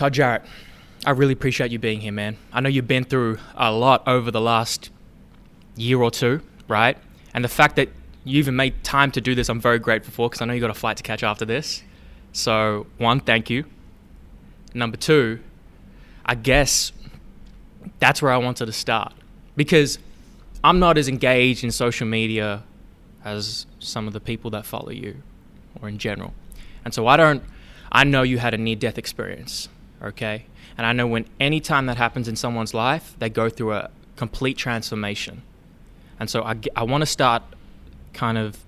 Todd Jarrett, I really appreciate you being here, man. I know you've been through a lot over the last year or two, right? And the fact that you even made time to do this, I'm very grateful for because I know you got a flight to catch after this. So, one, thank you. Number two, I guess that's where I wanted to start because I'm not as engaged in social media as some of the people that follow you or in general. And so I don't, I know you had a near death experience, okay? And I know when any time that happens in someone's life, they go through a complete transformation. And so I, I want to start kind of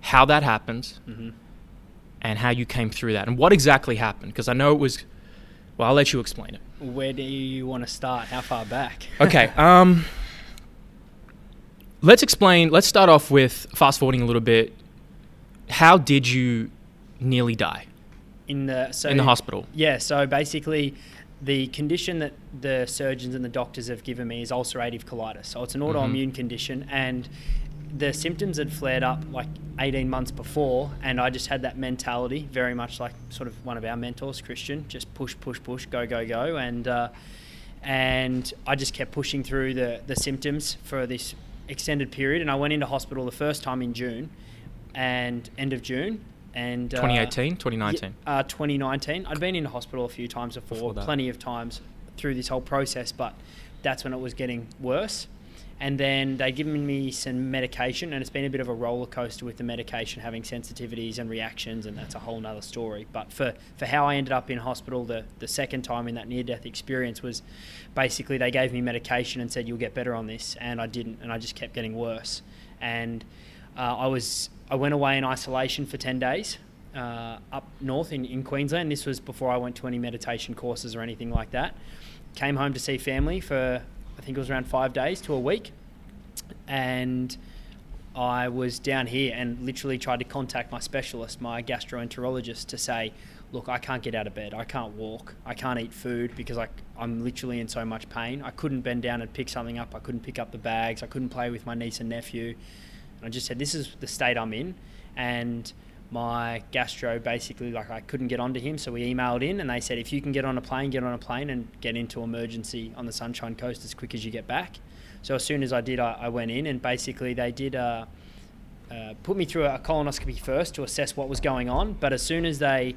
how that happens Mm-hmm. and how you came through that and what exactly happened because I know it was well I'll let you explain it. Where do you want to start? How far back? Okay. Um let's explain let's start off with fast forwarding a little bit. How did you nearly die in the so in the hospital? Yeah, so basically, the condition that the surgeons and the doctors have given me is ulcerative colitis. So it's an Mm-hmm. autoimmune condition, and the symptoms had flared up like 18 months before, and I just had that mentality, very much like sort of one of our mentors, Christian, just push, push, push, go, go, go, and uh, and I just kept pushing through the the symptoms for this extended period, and I went into hospital the first time in June, and end of June. And uh, 2018, 2019. uh, 2019. I'd been in hospital a few times before, Before plenty of times through this whole process, but that's when it was getting worse. And then they'd given me some medication, and it's been a bit of a roller coaster with the medication having sensitivities and reactions, and that's a whole nother story. But for, for how I ended up in hospital the, the second time in that near death experience was basically they gave me medication and said, You'll get better on this. And I didn't, and I just kept getting worse. And uh, I was I went away in isolation for ten days uh, up north in, in Queensland. This was before I went to any meditation courses or anything like that. Came home to see family for I think it was around five days to a week, and I was down here and literally tried to contact my specialist, my gastroenterologist, to say, look, I can't get out of bed, I can't walk, I can't eat food because I, I'm literally in so much pain. I couldn't bend down and pick something up, I couldn't pick up the bags, I couldn't play with my niece and nephew. I just said, this is the state I'm in. And my gastro basically, like, I couldn't get onto him. So we emailed in and they said, if you can get on a plane, get on a plane and get into emergency on the Sunshine Coast as quick as you get back. So as soon as I did, I, I went in and basically they did uh, uh, put me through a colonoscopy first to assess what was going on. But as soon as they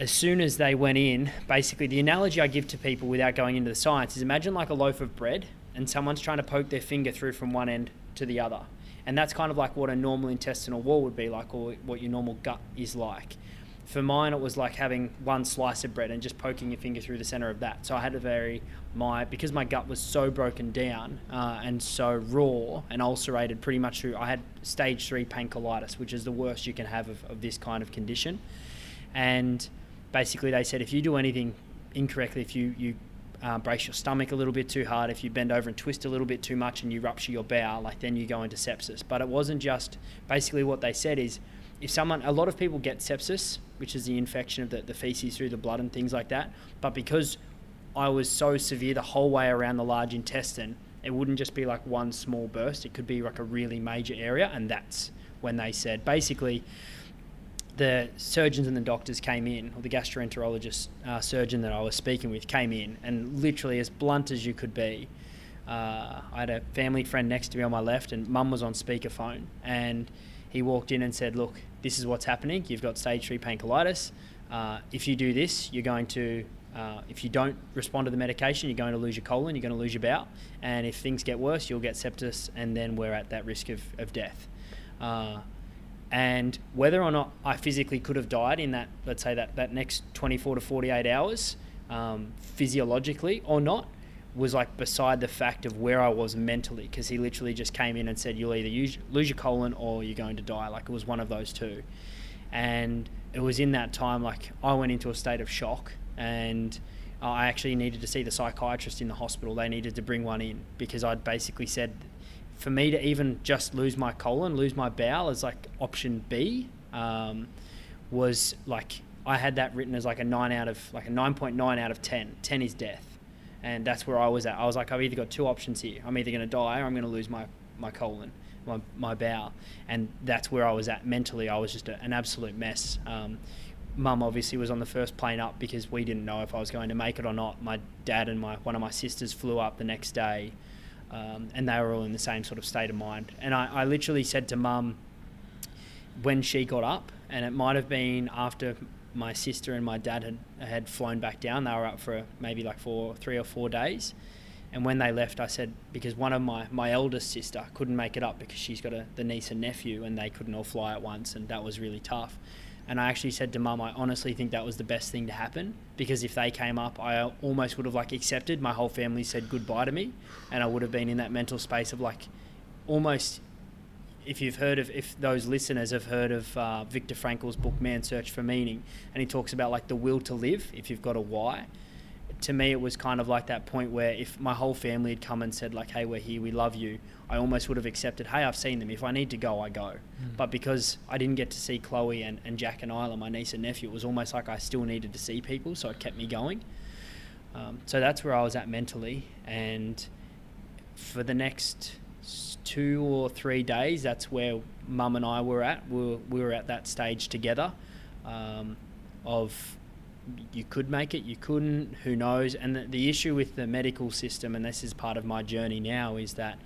as soon as they went in, basically the analogy I give to people without going into the science is imagine like a loaf of bread and someone's trying to poke their finger through from one end to the other. And that's kind of like what a normal intestinal wall would be like or what your normal gut is like. For mine, it was like having one slice of bread and just poking your finger through the center of that. So I had a very my because my gut was so broken down uh, and so raw and ulcerated pretty much through. I had stage three pancreatitis, which is the worst you can have of, of this kind of condition. And basically, they said if you do anything incorrectly, if you you uh, brace your stomach a little bit too hard, if you bend over and twist a little bit too much, and you rupture your bowel, like then you go into sepsis. But it wasn't just basically what they said is if someone, a lot of people get sepsis, which is the infection of the, the feces through the blood and things like that. But because I was so severe the whole way around the large intestine, it wouldn't just be like one small burst. It could be like a really major area, and that's when they said basically the surgeons and the doctors came in, or the gastroenterologist uh, surgeon that I was speaking with came in, and literally as blunt as you could be. Uh, I had a family friend next to me on my left, and mum was on speakerphone, and he walked in and said, "Look, this is what's happening. You've got stage three pancreatitis. Uh, if you do this, you're going to." Uh, if you don't respond to the medication, you're going to lose your colon, you're going to lose your bowel, and if things get worse, you'll get sepsis, and then we're at that risk of, of death. And whether or not I physically could have died in that, let's say that, that next 24 to 48 hours, um, physiologically or not, was like beside the fact of where I was mentally, because he literally just came in and said, "You'll either use, lose your colon or you're going to die." Like it was one of those two, and it was in that time like I went into a state of shock, and I actually needed to see the psychiatrist in the hospital. They needed to bring one in because I'd basically said for me to even just lose my colon, lose my bowel as like option B, um, was like I had that written as like a nine out of like a nine point nine out of ten. Ten is death, and that's where I was at. I was like, I've either got two options here. I'm either going to die or I'm going to lose my my colon, my my bowel, and that's where I was at mentally. I was just a, an absolute mess. Um, mum obviously was on the first plane up because we didn't know if I was going to make it or not. My dad and my one of my sisters flew up the next day, um, and they were all in the same sort of state of mind. And I, I literally said to mum when she got up, and it might have been after my sister and my dad had had flown back down. They were up for maybe like four, three or four days. And when they left, I said because one of my my eldest sister couldn't make it up because she's got a the niece and nephew, and they couldn't all fly at once, and that was really tough. And I actually said to mum, I honestly think that was the best thing to happen because if they came up, I almost would have like accepted. My whole family said goodbye to me, and I would have been in that mental space of like almost. If you've heard of, if those listeners have heard of uh, Viktor Frankl's book Man's Search for Meaning, and he talks about like the will to live, if you've got a why, to me it was kind of like that point where if my whole family had come and said like hey we're here we love you i almost would have accepted hey i've seen them. If i need to go i go. Mm. but because i didn't get to see chloe and, and jack and isla my niece and nephew it was almost like i still needed to see people so it kept me going. Um, so that's where i was at mentally. And for the next two or three days that's where mum and i were at. We were, we were at that stage together um, of you could make it, you couldn't, who knows? And the, the issue with the medical system, and this is part of my journey now, is that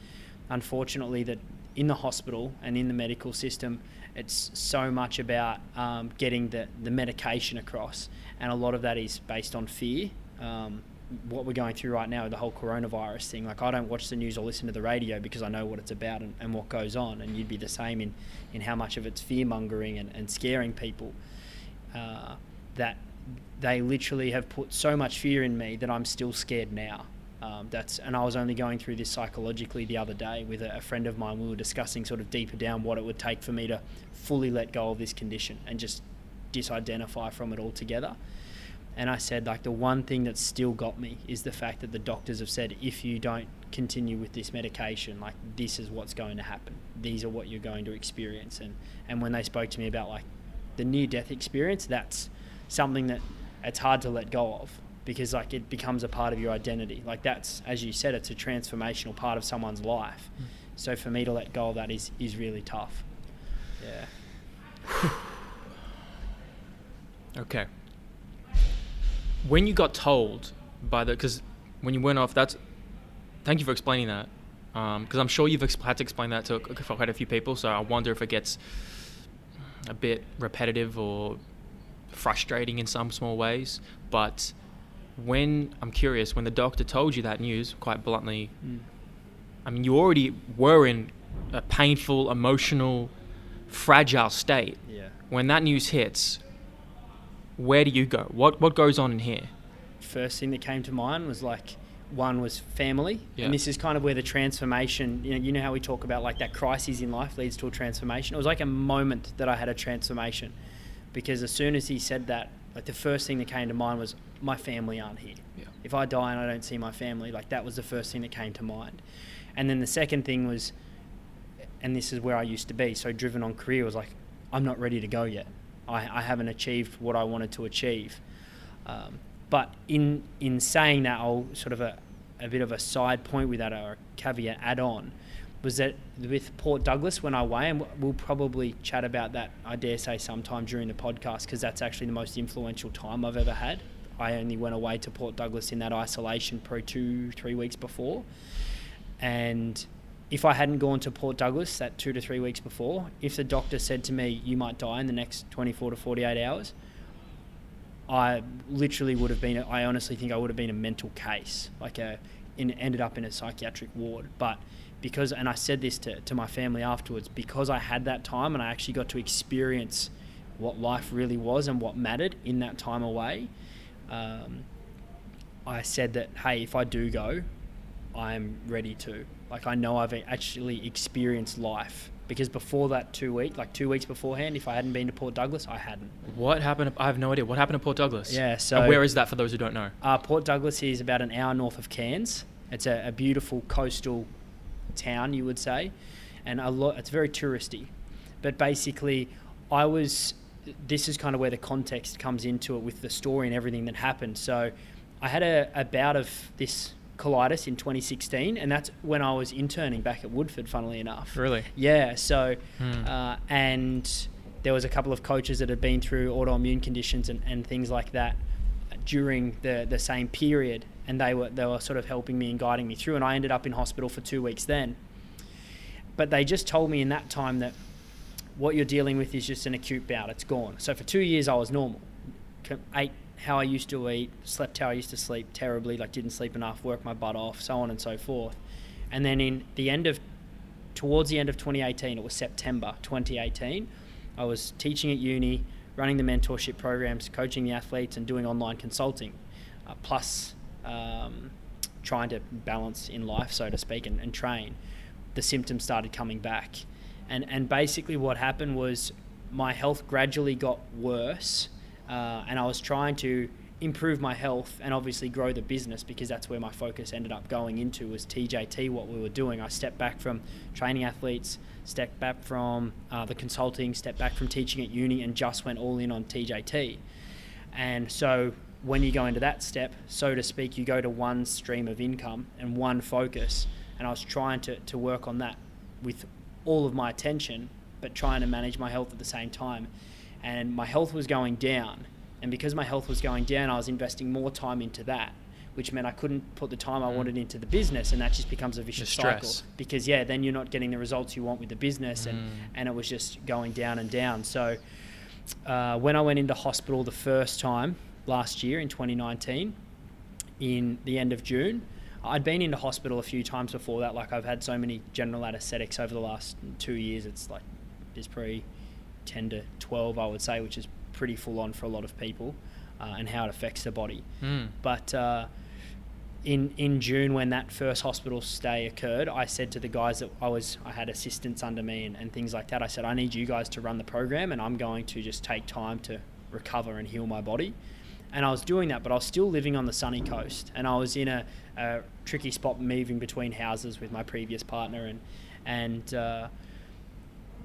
unfortunately that in the hospital and in the medical system, it's so much about um, getting the, the medication across, and a lot of that is based on fear. Um, what we're going through right now, the whole coronavirus thing. Like, I don't watch the news or listen to the radio because I know what it's about and, and what goes on. And you'd be the same in, in how much of it's fear mongering and, and scaring people. Uh, that they literally have put so much fear in me that I'm still scared now. Um, that's and I was only going through this psychologically the other day with a, a, friend of mine. We were discussing sort of deeper down what it would take for me to fully let go of this condition and just disidentify from it altogether. And I said, like, the one thing that's still got me is the fact that the doctors have said, if you don't continue with this medication, like, this is what's going to happen. These are what you're going to experience. And, and when they spoke to me about, like, the near death experience, that's something that it's hard to let go of because like it becomes a part of your identity. Like that's as you said, it's a transformational part of someone's life. Mm. So for me to let go of that is is really tough. Yeah. okay. When you got told by the because when you went off, that's thank you for explaining that because um, I'm sure you've had to explain that to quite a few people. So I wonder if it gets a bit repetitive or frustrating in some small ways. But when I'm curious, when the doctor told you that news, quite bluntly, mm. I mean, you already were in a painful, emotional, fragile state. Yeah. When that news hits, where do you go? What what goes on in here? First thing that came to mind was like one was family, yeah. and this is kind of where the transformation. You know, you know how we talk about like that crisis in life leads to a transformation. It was like a moment that I had a transformation because as soon as he said that, like the first thing that came to mind was my family aren't here. Yeah. If I die and I don't see my family, like that was the first thing that came to mind. And then the second thing was, and this is where I used to be, so driven on career was like, I'm not ready to go yet. I, I haven't achieved what I wanted to achieve. Um, but in in saying that, I'll sort of a, a bit of a side point with that or a caveat add on was that with Port Douglas went our way, and we'll probably chat about that, I dare say, sometime during the podcast because that's actually the most influential time I've ever had. I only went away to Port Douglas in that isolation pro two, three weeks before. And if I hadn't gone to Port Douglas that two to three weeks before, if the doctor said to me, you might die in the next 24 to 48 hours, I literally would have been, I honestly think I would have been a mental case, like a, in, ended up in a psychiatric ward. But because, and I said this to, to my family afterwards, because I had that time and I actually got to experience what life really was and what mattered in that time away, um, I said that, hey, if I do go, I'm ready to. Like, I know I've actually experienced life. Because before that two week, like two weeks beforehand, if I hadn't been to Port Douglas, I hadn't. What happened? I have no idea. What happened to Port Douglas? Yeah, so and where is that for those who don't know? Uh, Port Douglas is about an hour north of Cairns. It's a, a beautiful coastal town, you would say, and a lot. It's very touristy, but basically, I was. This is kind of where the context comes into it with the story and everything that happened. So, I had a, a bout of this colitis in 2016, and that's when I was interning back at Woodford. Funnily enough, really, yeah. So, hmm. uh, and there was a couple of coaches that had been through autoimmune conditions and, and things like that during the, the same period and they were they were sort of helping me and guiding me through and I ended up in hospital for two weeks then but they just told me in that time that what you're dealing with is just an acute bout it's gone so for two years I was normal ate how I used to eat slept how I used to sleep terribly like didn't sleep enough worked my butt off so on and so forth and then in the end of towards the end of 2018 it was September 2018 I was teaching at uni, running the mentorship programs, coaching the athletes, and doing online consulting, uh, plus um, trying to balance in life, so to speak, and, and train. The symptoms started coming back. And, and basically, what happened was my health gradually got worse, uh, and I was trying to improve my health and obviously grow the business because that's where my focus ended up going into was TJT what we were doing. I stepped back from training athletes stepped back from uh, the consulting stepped back from teaching at uni and just went all in on TJT and so when you go into that step so to speak you go to one stream of income and one focus. And I was trying to, to work on that with all of my attention but trying to manage my health at the same time and my health was going down and because my health was going down, I was investing more time into that, which meant I couldn't put the time I mm. wanted into the business, and that just becomes a vicious cycle. Because yeah, then you're not getting the results you want with the business, mm. and and it was just going down and down. So uh, when I went into hospital the first time last year in 2019, in the end of June. I'd been into hospital a few times before that. Like I've had so many general anesthetics over the last two years. It's like it's probably 10 to 12, I would say, which is pretty full on for a lot of people uh, and how it affects the body. Mm. But uh, in in June when that first hospital stay occurred, I said to the guys that I was I had assistants under me and, and things like that. I said I need you guys to run the program and I'm going to just take time to recover and heal my body. And I was doing that, but I was still living on the sunny coast, and I was in a, a tricky spot, moving between houses with my previous partner, and and uh,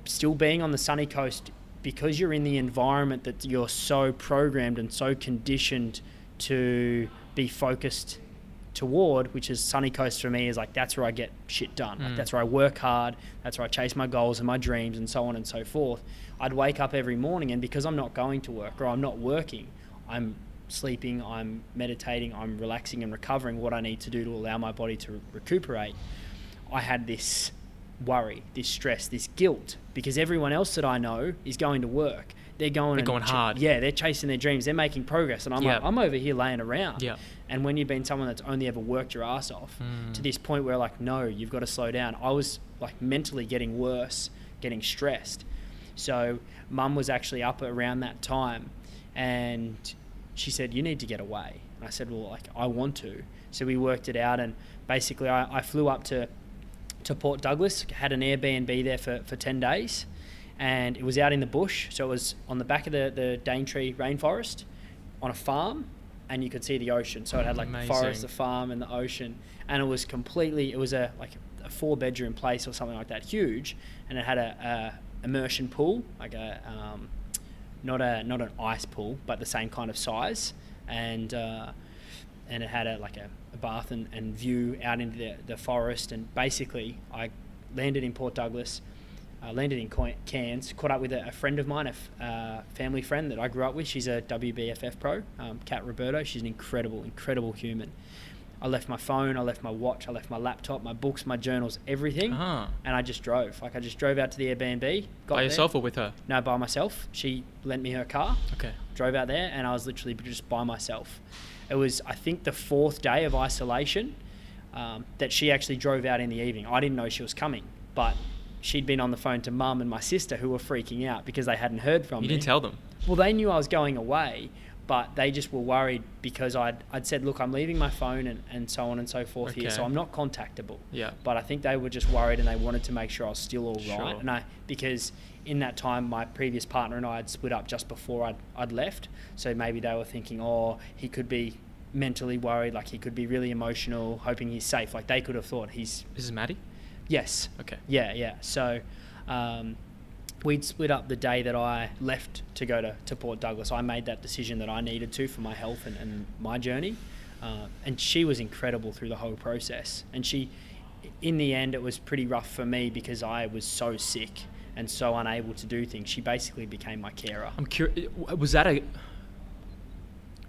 still being on the sunny coast because you're in the environment that you're so programmed and so conditioned to be focused toward, which is Sunny Coast for me, is like that's where I get shit done. Mm. Like that's where I work hard, that's where I chase my goals and my dreams and so on and so forth. I'd wake up every morning and because I'm not going to work or I'm not working, I'm sleeping, I'm meditating, I'm relaxing and recovering what I need to do to allow my body to recuperate. I had this worry, this stress, this guilt, because everyone else that I know is going to work. They're going. They're going ch- hard. Yeah, they're chasing their dreams. They're making progress, and I'm yep. like, I'm over here laying around. Yeah. And when you've been someone that's only ever worked your ass off mm. to this point where like, no, you've got to slow down. I was like mentally getting worse, getting stressed. So mum was actually up around that time, and she said, "You need to get away." And I said, "Well, like I want to." So we worked it out, and basically I, I flew up to to Port Douglas, had an Airbnb there for, for 10 days, and it was out in the bush. So it was on the back of the, the Daintree rainforest on a farm, and you could see the ocean. So it had like Amazing. the forest, the farm, and the ocean. And it was completely, it was a like a four bedroom place or something like that, huge. And it had a, a immersion pool, like a, um, not a not an ice pool, but the same kind of size. And, uh, and it had a like a a bath and, and view out into the, the forest. And basically, I landed in Port Douglas, uh, landed in Cairns, caught up with a, a friend of mine, a uh, family friend that I grew up with. She's a WBFF pro, um, Kat Roberto. She's an incredible, incredible human. I left my phone, I left my watch, I left my laptop, my books, my journals, everything, uh-huh. and I just drove. Like I just drove out to the Airbnb. Got by there. yourself or with her? No, by myself. She lent me her car. Okay. Drove out there, and I was literally just by myself. It was, I think, the fourth day of isolation um, that she actually drove out in the evening. I didn't know she was coming, but she'd been on the phone to mum and my sister who were freaking out because they hadn't heard from you me. You didn't tell them? Well, they knew I was going away, but they just were worried because I'd, I'd said, look, I'm leaving my phone and, and so on and so forth okay. here, so I'm not contactable. Yeah. But I think they were just worried and they wanted to make sure I was still all right. Sure. And I, because in that time, my previous partner and I had split up just before I'd, I'd left. So maybe they were thinking, oh, he could be mentally worried, like he could be really emotional, hoping he's safe. Like they could have thought he's. This is Maddie? Yes. Okay. Yeah, yeah. So um, we'd split up the day that I left to go to, to Port Douglas. I made that decision that I needed to for my health and, and my journey. Uh, and she was incredible through the whole process. And she, in the end, it was pretty rough for me because I was so sick and so unable to do things. She basically became my carer. I'm curious. Was that a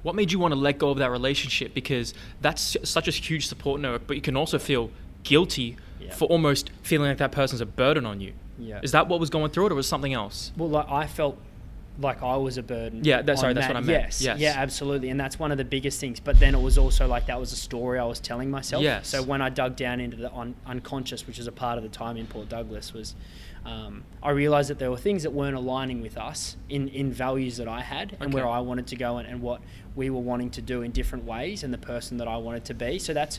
what made you want to let go of that relationship? Because that's such a huge support network, but you can also feel guilty Yeah. for almost feeling like that person's a burden on you. Yeah. Is that what was going through it, or was something else? Well, like I felt like I was a burden. Yeah, that- sorry, that's that. what I meant. Yes, Yes. yeah, absolutely, and that's one of the biggest things. But then it was also like that was a story I was telling myself. Yes. So when I dug down into the un- unconscious, which is a part of the time in Port Douglas, was um, I realized that there were things that weren't aligning with us in in values that I had and where I wanted to go and, and what we were wanting to do in different ways and the person that I wanted to be. So that's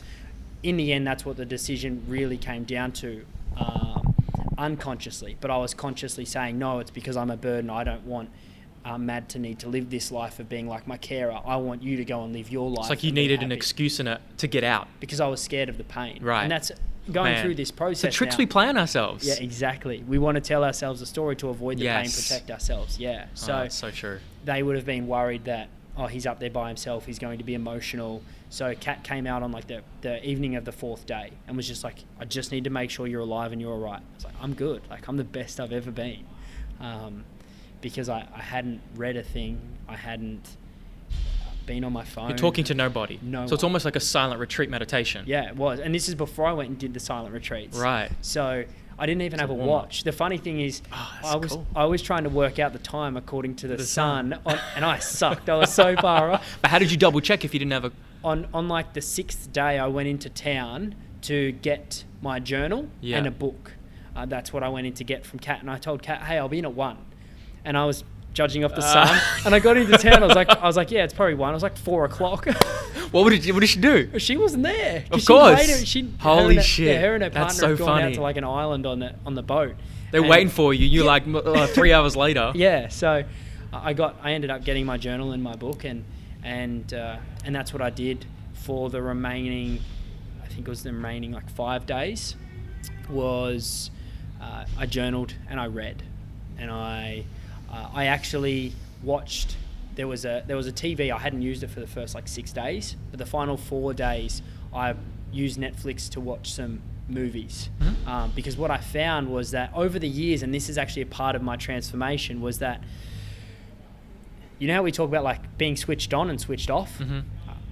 in the end, that's what the decision really came down to. Um, unconsciously, but I was consciously saying, no, it's because I'm a burden. I don't want uh, Mad to need to live this life of being like my carer. I want you to go and live your life. It's like you needed an excuse in it to get out. because I was scared of the pain. Right. And that's going Man. through this process. The tricks now. we play on ourselves. Yeah, exactly. We want to tell ourselves a story to avoid the pain, protect ourselves. Yeah. Oh, So that's so true. they would have been worried that oh he's up there by himself he's going to be emotional. So kat came out on like the, the evening of the fourth day and was just like i just need to make sure you're alive and you're all right i was like i'm good. Like i'm the best i've ever been. Um, because I, I hadn't read a thing. I hadn't been on my phone. You're talking to nobody. No So it's almost like a silent retreat meditation. yeah it was. And this is before i went and did the silent retreats. Right. so I didn't even have a watch. The funny thing is, Oh, I was cool. I was trying to work out the time according to the, The sun, sun. on, and I sucked. I was so far off. But how did you double check if you didn't have a? on on like the sixth day, I went into town to get my journal Yeah. and a book. Uh, that's what I went in to get from Kat, and I told Kat, "Hey, I'll be in at one," and I was judging off the Ah. sun, and I got into town. I was like, I was like, yeah, it's probably one. I was like four o'clock. What did you, What did she do? she wasn't there. Of she course. waited- she, Holy her- shit. Yeah, her and her That's partner had so gone funny. out to like an island on the on the boat. They're And- waiting for you. You're Yeah. like uh, three hours later. Yeah, so I got I ended up getting my journal and my book and and uh, and that's what I did for the remaining I think it was the remaining like five days was uh, I journaled and I read and I uh, I actually watched there was a there was a TV I hadn't used it for the first like six days but the final four days I used Netflix to watch some movies Mhm. um, because what I found was that over the years and this is actually a part of my transformation was that you know how we talk about like being switched on and switched off Mhm.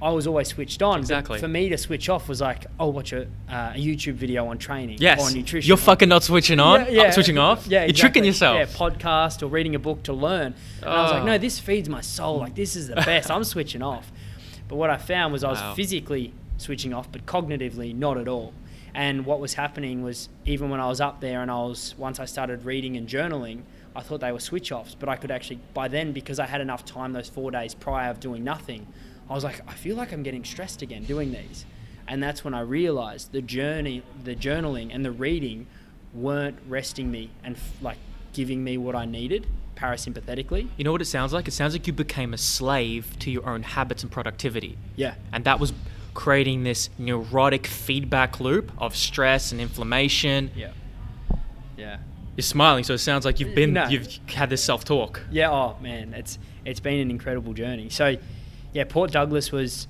I was always switched on. but Exactly. For me to switch off was like, oh, watch a, uh, a YouTube video on training Yes. or nutrition. You're fucking not switching on. uh, switching off. Yeah, You're tricking yourself. Yeah, podcast or reading a book to learn. And I was like, Oh. no, this feeds my soul. Like this is the best. I'm switching off. But what I found was I was Wow. physically switching off, but cognitively not at all. And what was happening was even when I was up there and I was once I started reading and journaling, I thought they were switch offs, but I could actually by then because I had enough time those four days prior of doing nothing, I was like, I feel like I'm getting stressed again doing these. And that's when I realized the journey, the journaling and the reading weren't resting me and f- like giving me what I needed parasympathetically. You know what it sounds like? It sounds like you became a slave to your own habits and productivity. Yeah. And that was creating this neurotic feedback loop of stress and inflammation. Yeah. Yeah. You're smiling, so it sounds like you've been No. you've had this self-talk. Yeah, oh man, it's it's been an incredible journey. So, yeah, Port Douglas was.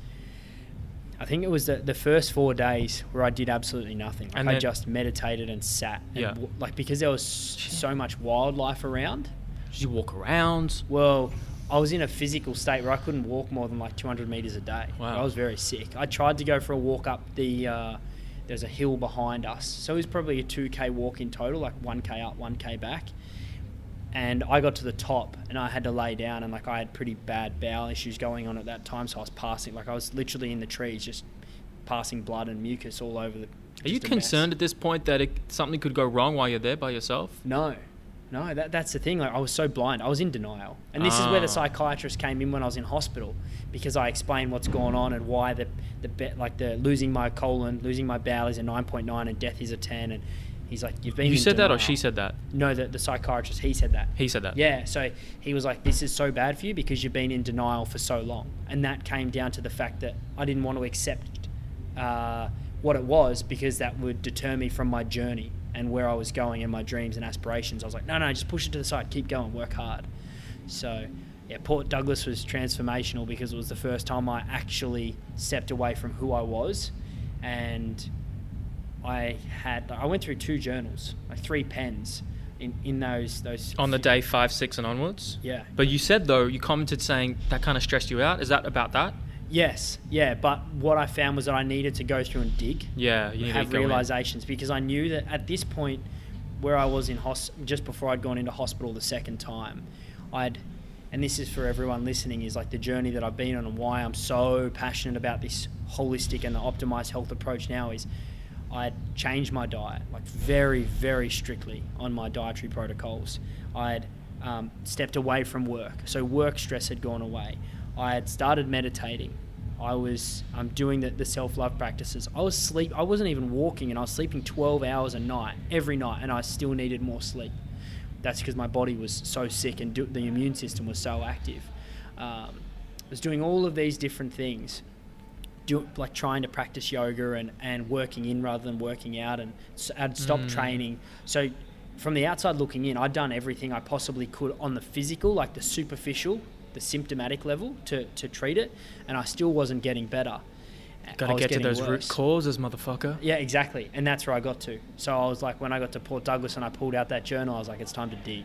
I think it was the, the first four days where I did absolutely nothing. Like And I just meditated and sat. And Yeah. w- like because there was so much wildlife around. Did you walk around? Well, I was in a physical state where I couldn't walk more than like 200 meters a day. Wow. I was very sick. I tried to go for a walk up the. Uh, there's a hill behind us, so it was probably a 2k walk in total, like 1k up, 1k back. And I got to the top, and I had to lay down, and like I had pretty bad bowel issues going on at that time, so I was passing, like I was literally in the trees, just passing blood and mucus all over the. Are you a mess. concerned at this point that it, something could go wrong while you're there by yourself? No, no, that, that's the thing. Like, I was so blind. I was in denial. And this is where the Ah. psychiatrist came in when I was in hospital because I explained what's going on and why the, the like the losing my colon, losing my bowel is a 9.9 and death is a 10. And he's like, you've been You said that or she said that? No, the, the psychiatrist, he said that. He said that. Yeah, so he was like, "This is so bad for you because you've been in denial for so long," and that came down to the fact that I didn't want to accept uh, what it was because that would deter me from my journey and where I was going and my dreams and aspirations. I was like, "No, no, just push it to the side, keep going, work hard." So, yeah, Port Douglas was transformational because it was the first time I actually stepped away from who I was, and I had I went through two journals, like three pens in, in those those On the day five, six, and onwards. Yeah. But you said though, you commented saying that kind of stressed you out. Is that about that? Yes, yeah, but what I found was that I needed to go through and dig, Yeah, you need have to go in. realizations because I knew that at this point, where I was in hos- just before I'd gone into hospital the second time, I'd, and this is for everyone listening, is like the journey that I've been on and why I'm so passionate about this holistic and the optimized health approach now is, I'd changed my diet like very very strictly on my dietary protocols. I'd um, stepped away from work, so work stress had gone away. I had started meditating. I was um, doing the, the self love practices. I was sleep. I wasn't even walking, and I was sleeping 12 hours a night every night, and I still needed more sleep. That's because my body was so sick and do, the immune system was so active. Um, I was doing all of these different things, do, like trying to practice yoga and, and working in rather than working out, and I'd stopped Mm. training. So from the outside looking in, I'd done everything I possibly could on the physical, like the superficial, the symptomatic level to, to treat it, and I still wasn't getting better. Got to get to those root causes, motherfucker. Yeah, exactly. And that's where I got to. So I was like, when I got to Port Douglas and I pulled out that journal, I was like, it's time to dig.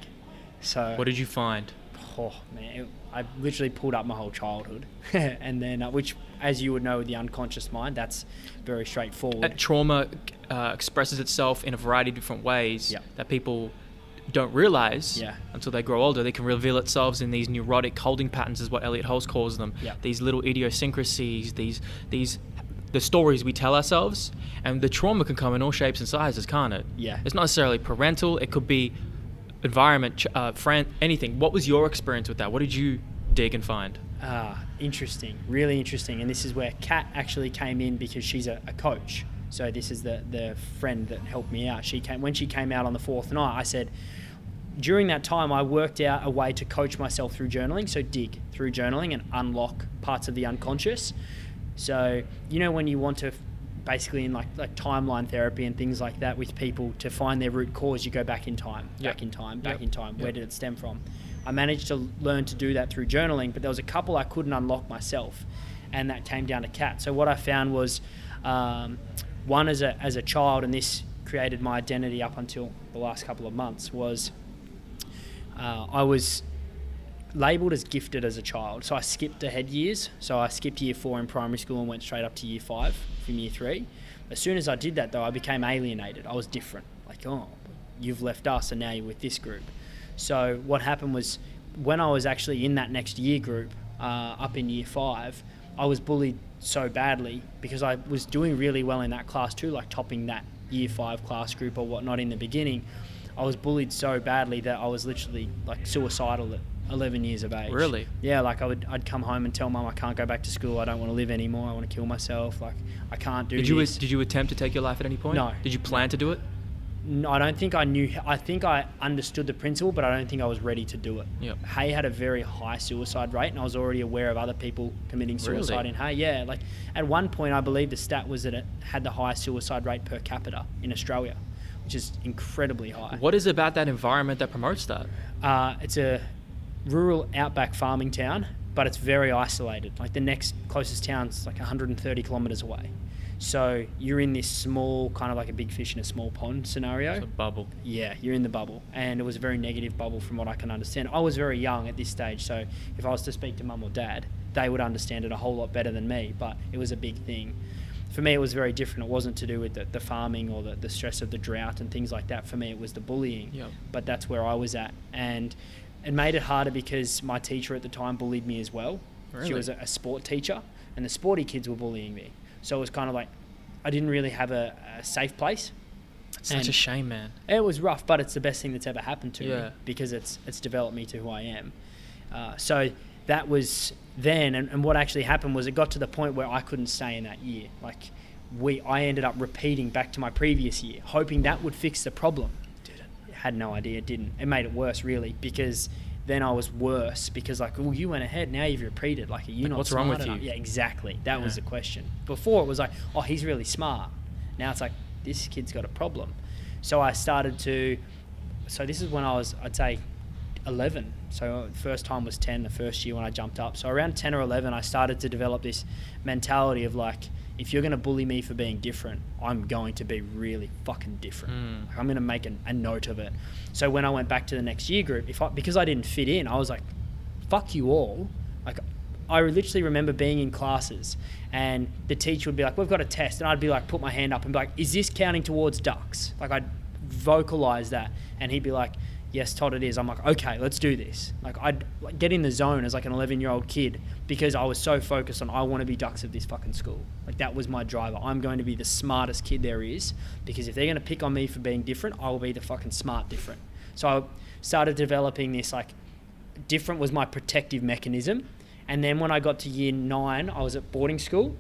So What did you find? oh man, it, I literally pulled up my whole childhood, and then uh, which, as you would know, with the unconscious mind, that's very straightforward. Uh, trauma uh, expresses itself in a variety of different ways Yep. that people don't realize Yeah. until they grow older. They can reveal itself in these neurotic holding patterns, is what Elliot Hulse calls them. Yep. These little idiosyncrasies, these these the stories we tell ourselves, and the trauma can come in all shapes and sizes, can't it? Yeah. It's not necessarily parental. It could be environment, uh, friend, anything. What was your experience with that? What did you dig and find? Ah, interesting, really interesting. And this is where Kat actually came in because she's a, a coach. So this is the the friend that helped me out. She came when she came out on the fourth night. I said, during that time, I worked out a way to coach myself through journaling. So dig through journaling and unlock parts of the unconscious. So you know when you want to, basically in like like timeline therapy and things like that with people to find their root cause, you go back in time, Yep. back in time, back Yep. in time. Where Yep. did it stem from? I managed to learn to do that through journaling, but there was a couple I couldn't unlock myself, and that came down to Kat. So what I found was, um, one as a as a child, and this created my identity up until the last couple of months was, uh, I was labelled as gifted as a child. So I skipped ahead years. So I skipped year four in primary school and went straight up to year five from year three. As soon as I did that, though, I became alienated. I was different. Like, oh, you've left us and now you're with this group. So what happened was when I was actually in that next year group, uh, up in year five, I was bullied so badly because I was doing really well in that class too, like topping that year five class group or whatnot in the beginning. I was bullied so badly that I was literally like suicidal at 11 years of age. Really? Yeah, like I would, I'd come home and tell mum I can't go back to school. I don't want to live anymore. I want to kill myself. Like I can't do Did you this. did you attempt to take your life at any point? No. Did you plan to do it? No, I don't think I knew. I think I understood the principle, but I don't think I was ready to do it. Yep. Hay had a very high suicide rate, and I was already aware of other people committing suicide Really? in Hay. Yeah, like at one point, I believe the stat was that it had the highest suicide rate per capita in Australia, which is incredibly high. What is it about that environment that promotes that? Uh, it's a rural outback farming town, but it's very isolated. Like the next closest town's like 130 kilometers away. So you're in this small, kind of like a big fish in a small pond scenario. It's a bubble. Yeah, you're in the bubble, and it was a very negative bubble from what I can understand. I was very young at this stage, so if I was to speak to mum or dad, they would understand it a whole lot better than me. But it was a big thing. For me, it was very different. It wasn't to do with the, the farming or the, the stress of the drought and things like that. For me, it was the bullying. Yep. But that's where I was at, and it made it harder because my teacher at the time bullied me as well. She was a, a sport teacher, and the sporty kids were bullying me. So it was kind of like I didn't really have a, a safe place. It's such And- a shame, man. It was rough, but it's the best thing that's ever happened to Yeah. me because it's it's developed me to who I am. Uh, so that was then, and, and what actually happened was it got to the point where I couldn't stay in that year. Like we, I ended up repeating back to my previous year, hoping that would fix the problem. Had no idea. Didn't. It made it worse, really, because then I was worse because like, well, you went ahead. Now you've repeated. Like, are you Like, not what's wrong with enough? you? Yeah, exactly. That was the question. Before it was like, oh, he's really smart. Now it's like this kid's got a problem. So I started to. So this is when I was, I'd say, 11. So uh, first time was 10 the first year when I jumped up. So around 10 or 11, I started to develop this mentality of like, if you're going to bully me for being different, I'm going to be really fucking different. Mm. Like, I'm going to make an, a note of it. So when I went back to the next year group, if I, because I didn't fit in, I was like, fuck you all. Like, I literally remember being in classes and the teacher would be like, we've got a test. And I'd be like, put my hand up and be like, is this counting towards dux? Like, I'd vocalize that. And he'd be like, yes, Todd, it is. I'm like, okay, let's do this. Like, I'd like, get in the zone as like an 11 year old kid because I was so focused on I want to be dux of this fucking school. Like, that was my driver. I'm going to be the smartest kid there is because if they're going to pick on me for being different, I will be the fucking smart different. So I started developing this like different was my protective mechanism. And then when I got to year nine, I was at boarding school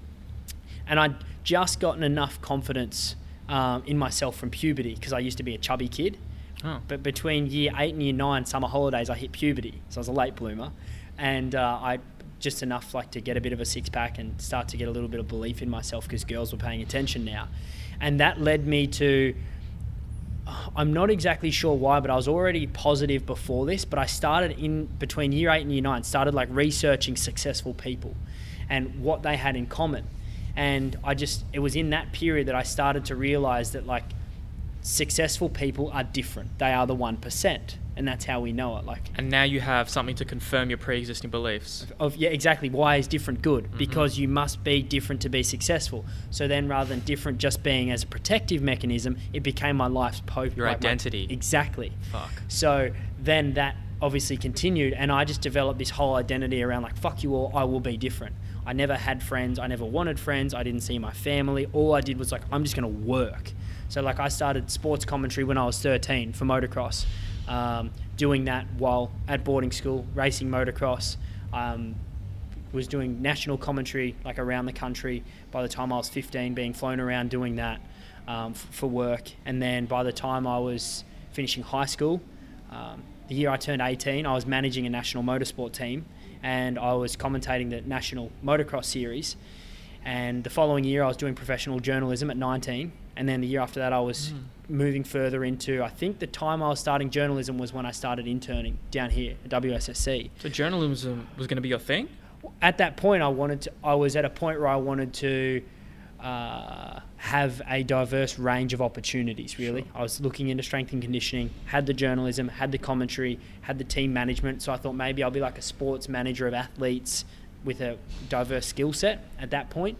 and I'd just gotten enough confidence um, in myself from puberty because I used to be a chubby kid. Oh. But between year eight and year nine, summer holidays, I hit puberty. So I was a late bloomer. And uh, I just enough like to get a bit of a six pack and start to get a little bit of belief in myself because girls were paying attention now. And that led me to I'm not exactly sure why, but I was already positive before this. But I started in between year eight and year nine, started like researching successful people and what they had in common. And I just, it was in that period that I started to realize that like successful people are different. They are the 1%. And that's how we know it. Like, And now you have something to confirm your pre-existing beliefs. of yeah exactly why is different good Mm-hmm. because you must be different to be successful so then rather than different just being as a protective mechanism it became my life's po- Your like my- identity. exactly Fuck. so then that obviously continued and i just developed this whole identity around like fuck you all i will be different i never had friends i never wanted friends i didn't see my family all i did was like i'm just going to work so like i started sports commentary when i was 13 for motocross um, doing that while at boarding school racing motocross. Um, was doing national commentary like around the country by the time I was 15 being flown around doing that um, f- for work. And then by the time I was finishing high school um, the year I turned 18 I was managing a national motorsport team and I was commentating the national motocross series. And the following year I was doing professional journalism at 19 and then the year after that I was moving further into I think the time I was starting journalism was when I started interning down here at WSSC So journalism was going to be your thing? at that point, I wanted to. I was at a point where I wanted to uh, have a diverse range of opportunities. Really, I was looking into strength and conditioning, had the journalism, had the commentary, had the team management. So I thought maybe I'll be like a sports manager of athletes with a diverse skill set at that point.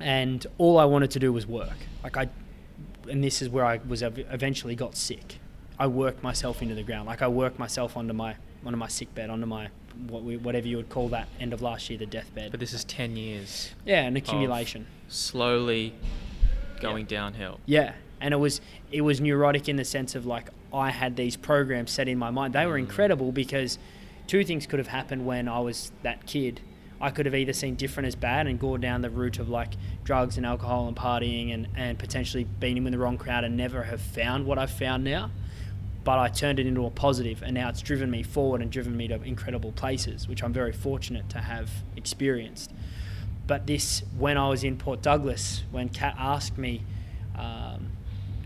And all I wanted to do was work. Like I, and this is where I was eventually got sick. I worked myself into the ground. Like I worked myself onto my onto my sick bed, onto my what we, whatever you would call that end of last year, the deathbed. But this is 10 years yeah, an accumulation. slowly going downhill. Yeah, and it was it was neurotic in the sense of like I had these programs set in my mind. They were mm. incredible because two things could have happened when I was that kid. I could have either seen different as bad and gone down the route of like drugs and alcohol and partying and, and potentially been in with the wrong crowd and never have found what I've found now. But I turned it into a positive and now it's driven me forward and driven me to incredible places, which I'm very fortunate to have experienced. But this, when I was in Port Douglas, when Kat asked me um,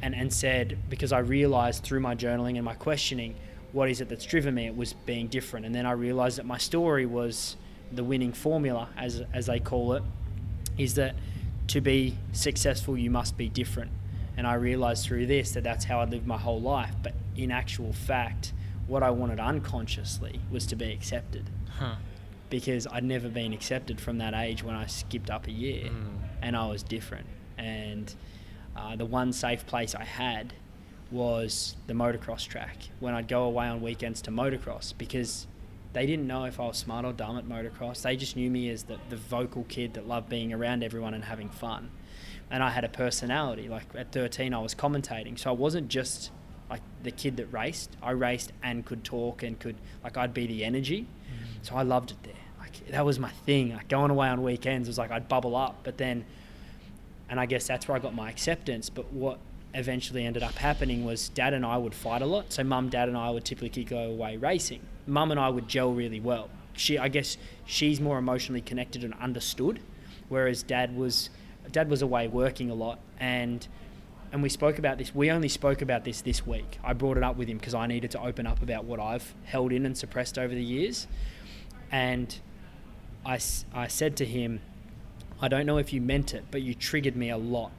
and, and said, because I realized through my journaling and my questioning, what is it that's driven me? It was being different. And then I realized that my story was the winning formula, as, as they call it, is that to be successful, you must be different. And I realized through this that that's how I lived my whole life. But in actual fact, what I wanted unconsciously was to be accepted Huh. because I'd never been accepted from that age when I skipped up a year Mm. and I was different. And uh, the one safe place I had was the motocross track when I'd go away on weekends to motocross because they didn't know if I was smart or dumb at motocross. They just knew me as the, the vocal kid that loved being around everyone and having fun. And I had a personality. Like at 13, I was commentating. So I wasn't just like the kid that raced. I raced and could talk and could, like, I'd be the energy. Mm-hmm. So I loved it there. Like, that was my thing. Like, going away on weekends was like I'd bubble up. But then, and I guess that's where I got my acceptance. But what eventually ended up happening was dad and I would fight a lot. So mum, dad, and I would typically go away racing. Mum and I would gel really well. She, I guess, she's more emotionally connected and understood, whereas dad was, dad was away working a lot, and and we spoke about this. We only spoke about this this week. I brought it up with him because I needed to open up about what I've held in and suppressed over the years. And I, I said to him, I don't know if you meant it, but you triggered me a lot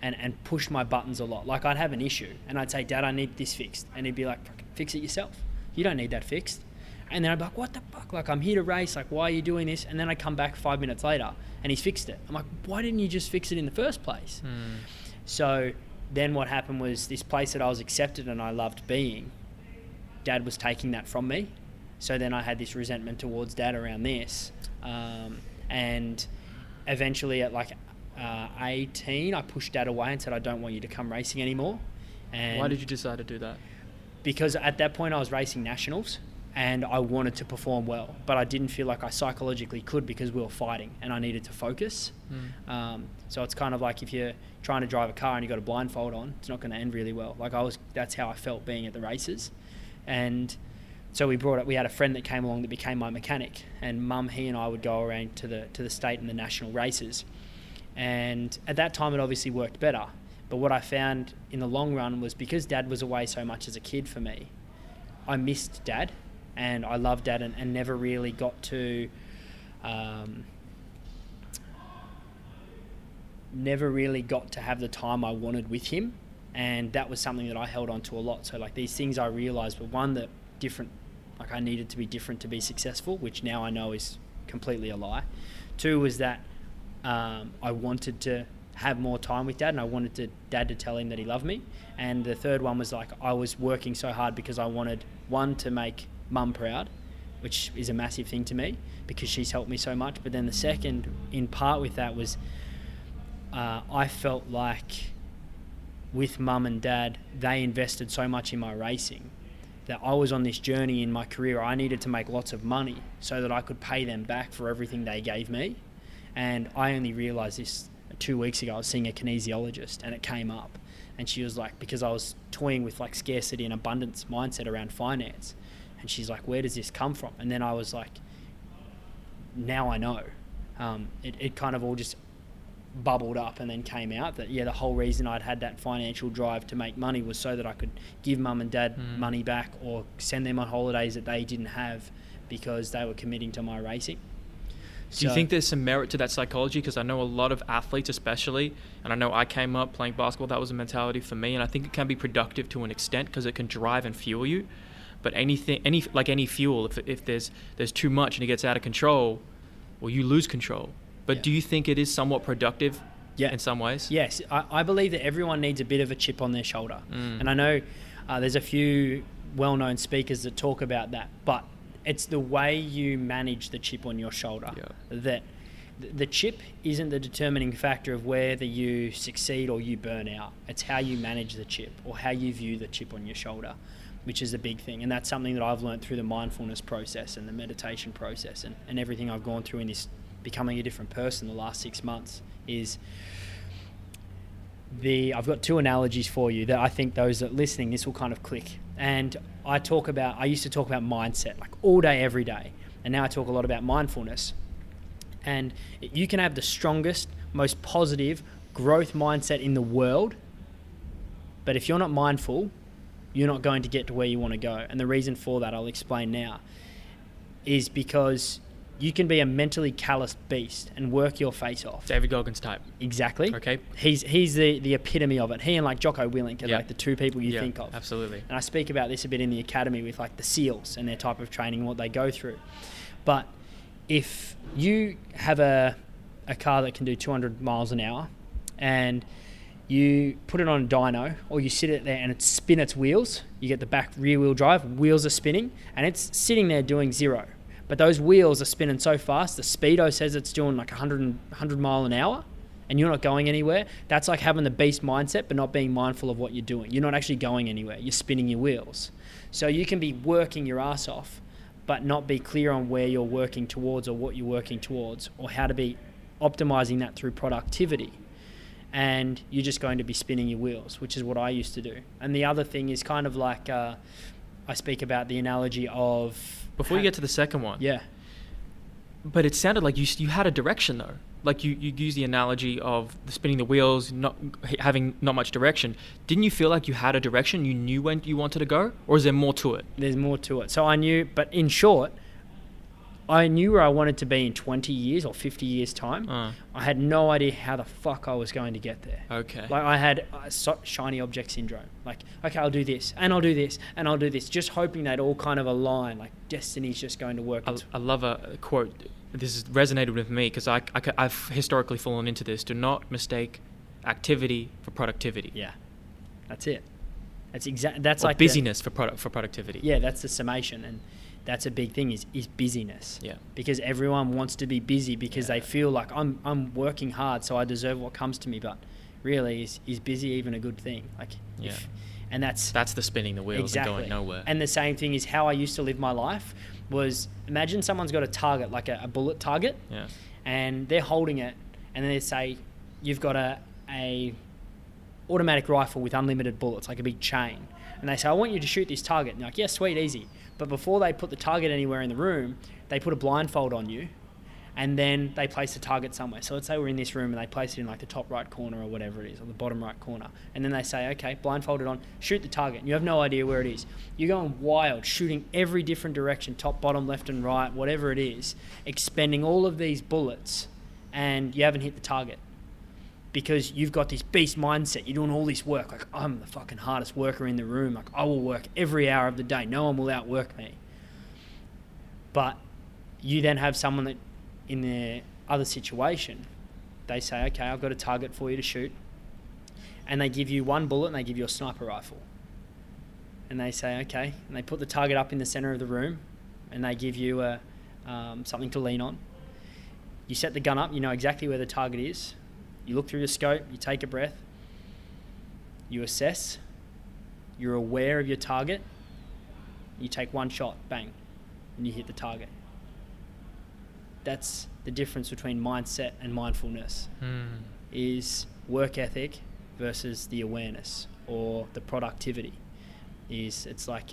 and, and pushed my buttons a lot. Like I'd have an issue and I'd say, Dad, I need this fixed. And he'd be like, fix it yourself. You don't need that fixed. And then I'd be like, what the fuck? Like, I'm here to race. Like, why are you doing this? And then I come back five minutes later and he's fixed it. I'm like, why didn't you just fix it in the first place? Hmm. So then what happened was this place that I was accepted and I loved being, dad was taking that from me. So then I had this resentment towards dad around this. Um, and eventually at like uh, 18, I pushed dad away and said, I don't want you to come racing anymore. And Why did you decide to do that? because at that point I was racing nationals and I wanted to perform well, but I didn't feel like I psychologically could because we were fighting and I needed to focus. Hmm. Um, so it's kind of like if you're trying to drive a car and you've got a blindfold on, it's not going to end really well. Like I was, that's how I felt being at the races, and so we brought it. We had a friend that came along that became my mechanic, and Mum, he and I would go around to the to the state and the national races, and at that time it obviously worked better. But what I found in the long run was because Dad was away so much as a kid for me, I missed Dad, and I loved Dad, and, and never really got to. Um, never really got to have the time I wanted with him, and that was something that I held on to a lot. So like these things I realized were one that different, like I needed to be different to be successful, which now I know is completely a lie. Two was that um, I wanted to have more time with dad and I wanted to dad to tell him that he loved me. And the third one was like I was working so hard because I wanted one to make mum proud, which is a massive thing to me because she's helped me so much. But then the second, in part with that, was uh, I felt like with mum and dad, they invested so much in my racing that I was on this journey in my career. I needed to make lots of money so that I could pay them back for everything they gave me. And I only realized this two weeks ago. I was seeing a kinesiologist and it came up. And she was like, because I was toying with like scarcity and abundance mindset around finance. And she's like, where does this come from? And then I was like, now I know. Um, it, it kind of all just bubbled up and then came out that yeah the whole reason I'd had that financial drive to make money was so that I could give mum and dad Mm. money back or send them on holidays that they didn't have because they were committing to my racing. Do you think there's some merit to that psychology? Because I know a lot of athletes, especially, and I know I came up playing basketball. That was a mentality for me, and I think it can be productive to an extent because it can drive and fuel you. But anything, any like any fuel, if, if there's there's too much and it gets out of control, well, you lose control. But Yeah. do you think it is somewhat productive? Yeah. In some ways. Yes, I, I believe that everyone needs a bit of a chip on their shoulder. Mm. And I know uh, there's a few well known speakers that talk about that, but it's the way you manage the chip on your shoulder Yeah. that th- the chip isn't the determining factor of whether you succeed or you burn out. It's how you manage the chip or how you view the chip on your shoulder, which is a big thing. And that's something that I've learned through the mindfulness process and the meditation process and, and everything I've gone through in this becoming a different person the last six months is the I've got two analogies for you that I think those that listening this will kind of click. And I talk about I used to talk about mindset like all day every day. And now I talk a lot about mindfulness. And you can have the strongest, most positive growth mindset in the world, but if you're not mindful, you're not going to get to where you want to go. And the reason for that I'll explain now is because you can be a mentally calloused beast and work your face off. David Goggins type. Exactly. Okay. He's he's the, the epitome of it. He and like Jocko Willink are Yeah. like the two people you yeah, think of. Absolutely. And I speak about this a bit in the academy with like the SEALs and their type of training and what they go through. But if you have a a car that can do 200 miles an hour and you put it on a dyno or you sit it there and it spin its wheels, you get the back rear wheel drive, wheels are spinning and it's sitting there doing zero. But those wheels are spinning so fast, the speedo says it's doing like 100, 100 mile an hour and you're not going anywhere. That's like having the beast mindset but not being mindful of what you're doing. You're not actually going anywhere. You're spinning your wheels. So you can be working your ass off but not be clear on where you're working towards or what you're working towards or how to be optimizing that through productivity and you're just going to be spinning your wheels, which is what I used to do. And the other thing is kind of like uh, I speak about the analogy of Before you get to the second one. yeah, But it sounded like you you had a direction though. like you, you use the analogy of spinning the wheels, not having not much direction. Didn't you feel like you had a direction? You knew when you wanted to go, or is there more to it? There's more to it. So I knew, but in short, I knew where I wanted to be in 20 years or 50 years time. Uh, I had no idea how the fuck I was going to get there. okay. Like I had uh, so- shiny object syndrome. Like, okay, I'll do this, and I'll do this, and I'll do this, just hoping they'd all kind of align. Like destiny's just going to work. I, I love a quote. This has resonated with me because I, I, have historically fallen into this. Do not mistake activity for productivity. yeah, that's it. That's exact. That's or like the- busyness for product for productivity. yeah, that's the summation, and that's a big thing. Is is busyness. Yeah. Because everyone wants to be busy because they feel like I'm I'm working hard, so I deserve what comes to me. But really, is is busy even a good thing? Like, Yeah. if, and that's That's the spinning the wheels exactly and going nowhere. And the same thing is how I used to live my life. Was imagine someone's got a target, like a, a bullet target, yeah. and they're holding it, and then they say, "You've got a a automatic rifle with unlimited bullets, like a big chain." And they say, "I want you to shoot this target." And like, "Yeah, sweet, easy." But before they put the target anywhere in the room, they put a blindfold on you, and then they place the target somewhere. So let's say we're in this room and they place it in like the top right corner or whatever it is, or the bottom right corner. And then they say, okay, blindfolded on, shoot the target. You have no idea where it is. You're going wild, shooting every different direction, top, bottom, left, and right, whatever it is, expending all of these bullets, and you haven't hit the target. Because you've got this beast mindset, you're doing all this work. Like, I'm the fucking hardest worker in the room. Like, I will work every hour of the day. No one will outwork me. But you then have someone that in the other situation, they say, okay, I've got a target for you to shoot. And they give you one bullet and they give you a sniper rifle. And they say, okay. And they put the target up in the center of the room and they give you a, um, something to lean on. You set the gun up, you know exactly where the target is. You look through your scope, you take a breath, you assess, you're aware of your target, you take one shot, bang, and you hit the target. That's the difference between mindset and mindfulness Hmm. is work ethic versus the awareness or the productivity. Is it's like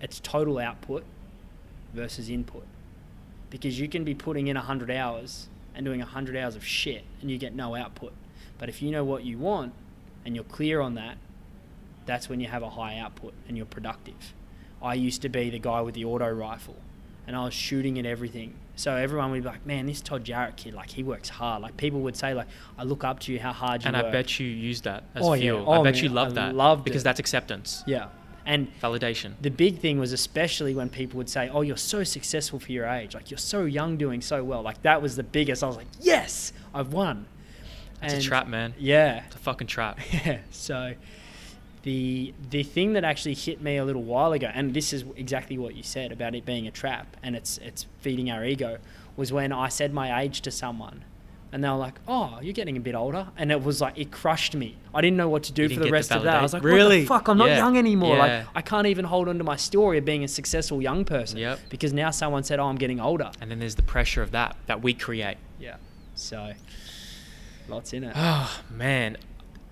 it's total output versus input. Because you can be putting in 100 hours and doing 100 hours of shit and you get no output but if you know what you want and you're clear on that that's when you have a high output and you're productive i used to be the guy with the auto rifle and I was shooting at everything. So everyone would be like, "Man, this Todd Jarrett kid, like he works hard." Like people would say, "Like I look up to you, how hard you And work." And I bet you use that as Oh, yeah. fuel. Oh, I bet man, you love I that. loved because it. that's acceptance, yeah, and validation. the big thing was especially when people would say, "Oh, you're so successful for your age. Like you're so young, doing so well." Like that was the biggest. I was like, "Yes, I've won." It's a trap, man. Yeah, It's a fucking trap. yeah. So the the thing that actually hit me a little while ago, and this is exactly what you said about it being a trap and it's it's feeding our ego, was when I said my age to someone. And they were like, "Oh, you're getting a bit older," and it was like it crushed me. I didn't know what to do for the rest of that. I was like. Really? "What the fuck? I'm not Yeah. young anymore. Yeah. Like I can't even hold on to my story of being a successful young person Yep. because now someone said, "Oh, I'm getting older." And then there's the pressure of that that we create. Yeah. So, lots in it. Oh man,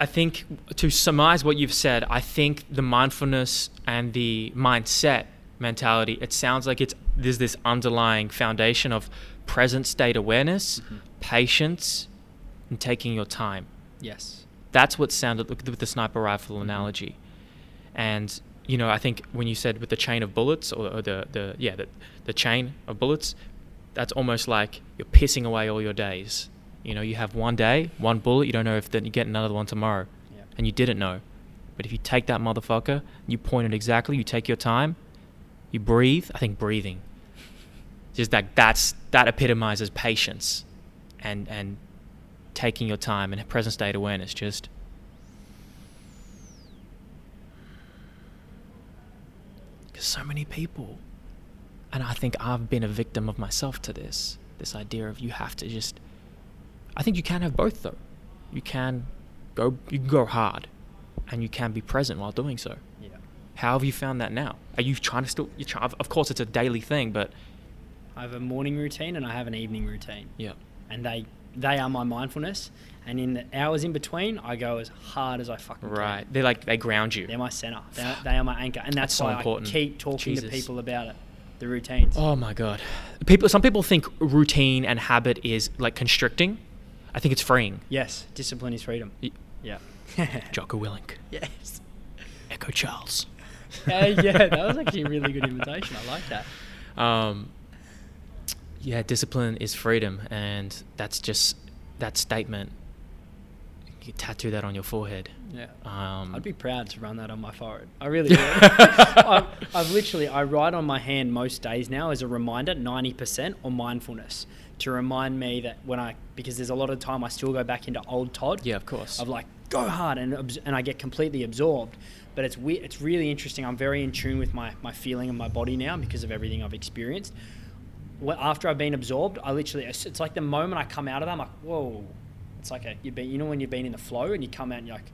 I think to surmise what you've said, I think the mindfulness and the mindset mentality. It sounds like it's there's this underlying foundation of present state awareness, Mm-hmm. Patience, and taking your time. yes. That's what sounded with the sniper Mm-hmm. rifle analogy. And you know, I think when you said with the chain of bullets or, or the the yeah the the chain of bullets, that's almost like you're pissing away all your days. You know, you have one day, one bullet. You don't know if then you get another one tomorrow, Yeah. and you didn't know. But if you take that motherfucker, you point it exactly. You take your time, you breathe. I think breathing, just that that's that epitomizes patience, and and taking your time and present state awareness. Just because so many people, and I think I've been a victim of myself to this. This idea of you have to just. I think you can have both though. You can go you can go hard, and you can be present while doing so. Yeah. How have you found that now? Are you trying to still? You try, of of course, it's a daily thing, but I have a morning routine and I have an evening routine, yeah, and they they are my mindfulness. And in the hours in between, I go as hard as I fucking right. can. Right. They're like they ground you. They're my center. They're, they are my anchor, and that's, That's so why important. I keep talking Jesus. to people about it. The routines. Oh my god. People some people think routine and habit is like constricting. I think it's freeing. Yes, discipline is freedom. Y- Yeah. Jocko Willink, yes. Echo Charles. Uh, yeah, that was actually a really good invitation. I like that. Um, yeah, discipline is freedom, and that's just that statement. You tattoo that on your forehead. Yeah. Um, I'd be proud to run that on my forehead. I really would. I've, I've literally, I write on my hand most days now as a reminder, 90% or mindfulness to remind me that when I, because there's a lot of time I still go back into old Todd. yeah, of course. Of like, go hard and, and I get completely absorbed. But it's we- it's really interesting. I'm very in tune with my, my feeling and my body now because of everything I've experienced. After I've been absorbed, I literally, it's, like the moment I come out of that, I'm like, whoa. It's like a, you've been, you know, when you've been in the flow and you come out and you're like,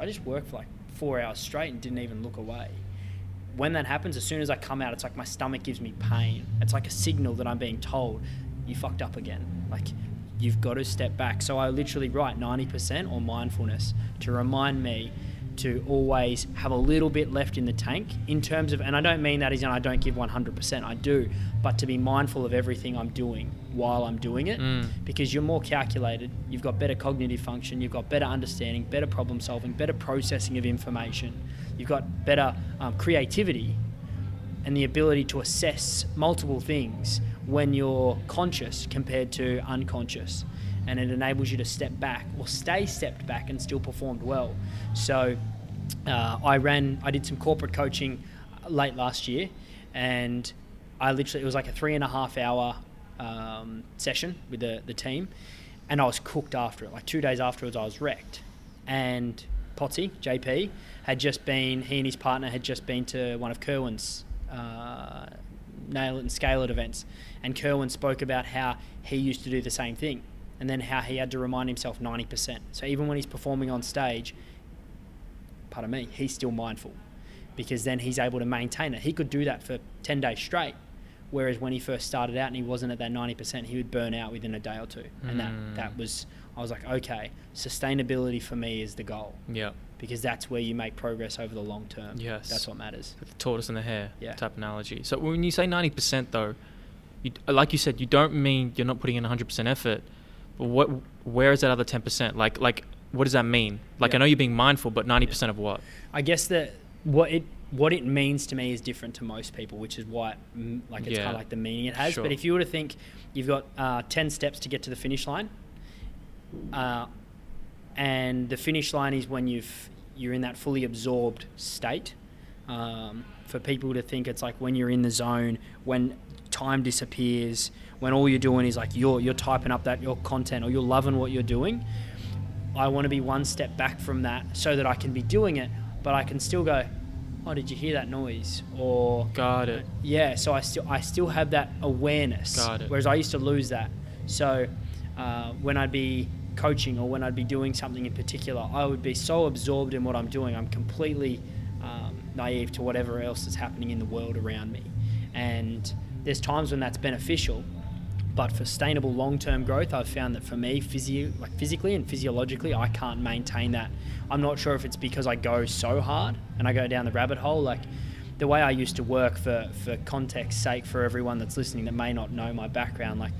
I just worked for like four hours straight and didn't even look away. When that happens, as soon as I come out, it's like my stomach gives me pain. It's like a signal that I'm being told, you fucked up again. Like, you've got to step back. So I literally write 90% or mindfulness to remind me to always have a little bit left in the tank in terms of, and I don't mean that as in I don't give 100%, I do, but to be mindful of everything I'm doing while I'm doing it Mm. because you're more calculated, you've got better cognitive function, you've got better understanding, better problem solving, better processing of information, you've got better um, creativity and the ability to assess multiple things when you're conscious compared to unconscious. And it enables you to step back or stay stepped back and still performed well. So uh, I ran, I did some corporate coaching late last year, and I literally, it was like a three and a half hour um, session with the, the team, and I was cooked after it. Like two days afterwards, I was wrecked. And Potsy, JP, had just been, he and his partner had just been to one of Kerwin's uh, Nail It and Scale It events. And Kerwin spoke about how he used to do the same thing and then how he had to remind himself 90%. So even when he's performing on stage, pardon me, he's still mindful because then he's able to maintain it. He could do that for 10 days straight. Whereas when he first started out and he wasn't at that 90%, he would burn out within a day or two. And that, Mm. that was, I was like, okay, sustainability for me is the goal yeah, because that's where you make progress over the long term. Yes. That's what matters. the tortoise and the hare Yeah. type analogy. So when you say ninety percent, though, you, like you said, you don't mean you're not putting in hundred percent effort. What? Where is that other ten percent? Like, like, what does that mean? Like, Yeah. I know you're being mindful, but ninety percent of what? I guess that what it what it means to me is different to most people, which is why mm, like it's Yeah. kind of like the meaning it has. Sure. But if you were to think you've got uh, ten steps to get to the finish line, uh, and the finish line is when you've you're in that fully absorbed state. Um, for people to think it's like when you're in the zone, when time disappears, when all you're doing is like you're you're typing up that your content or you're loving what you're doing. I want to be one step back from that so that I can be doing it, but I can still go, oh, did you hear that noise? Or Got it. yeah, so I still I still have that awareness. Got it. Whereas I used to lose that. So uh, when I'd be coaching or when I'd be doing something in particular, I would be so absorbed in what I'm doing. I'm completely um, naive to whatever else is happening in the world around me. And there's times when that's beneficial. But for sustainable long-term growth, I've found that for me, physio- like physically and physiologically, I can't maintain that. I'm not sure if it's because I go so hard and I go down the rabbit hole. Like the way I used to work, for for context sake, for everyone that's listening that may not know my background, like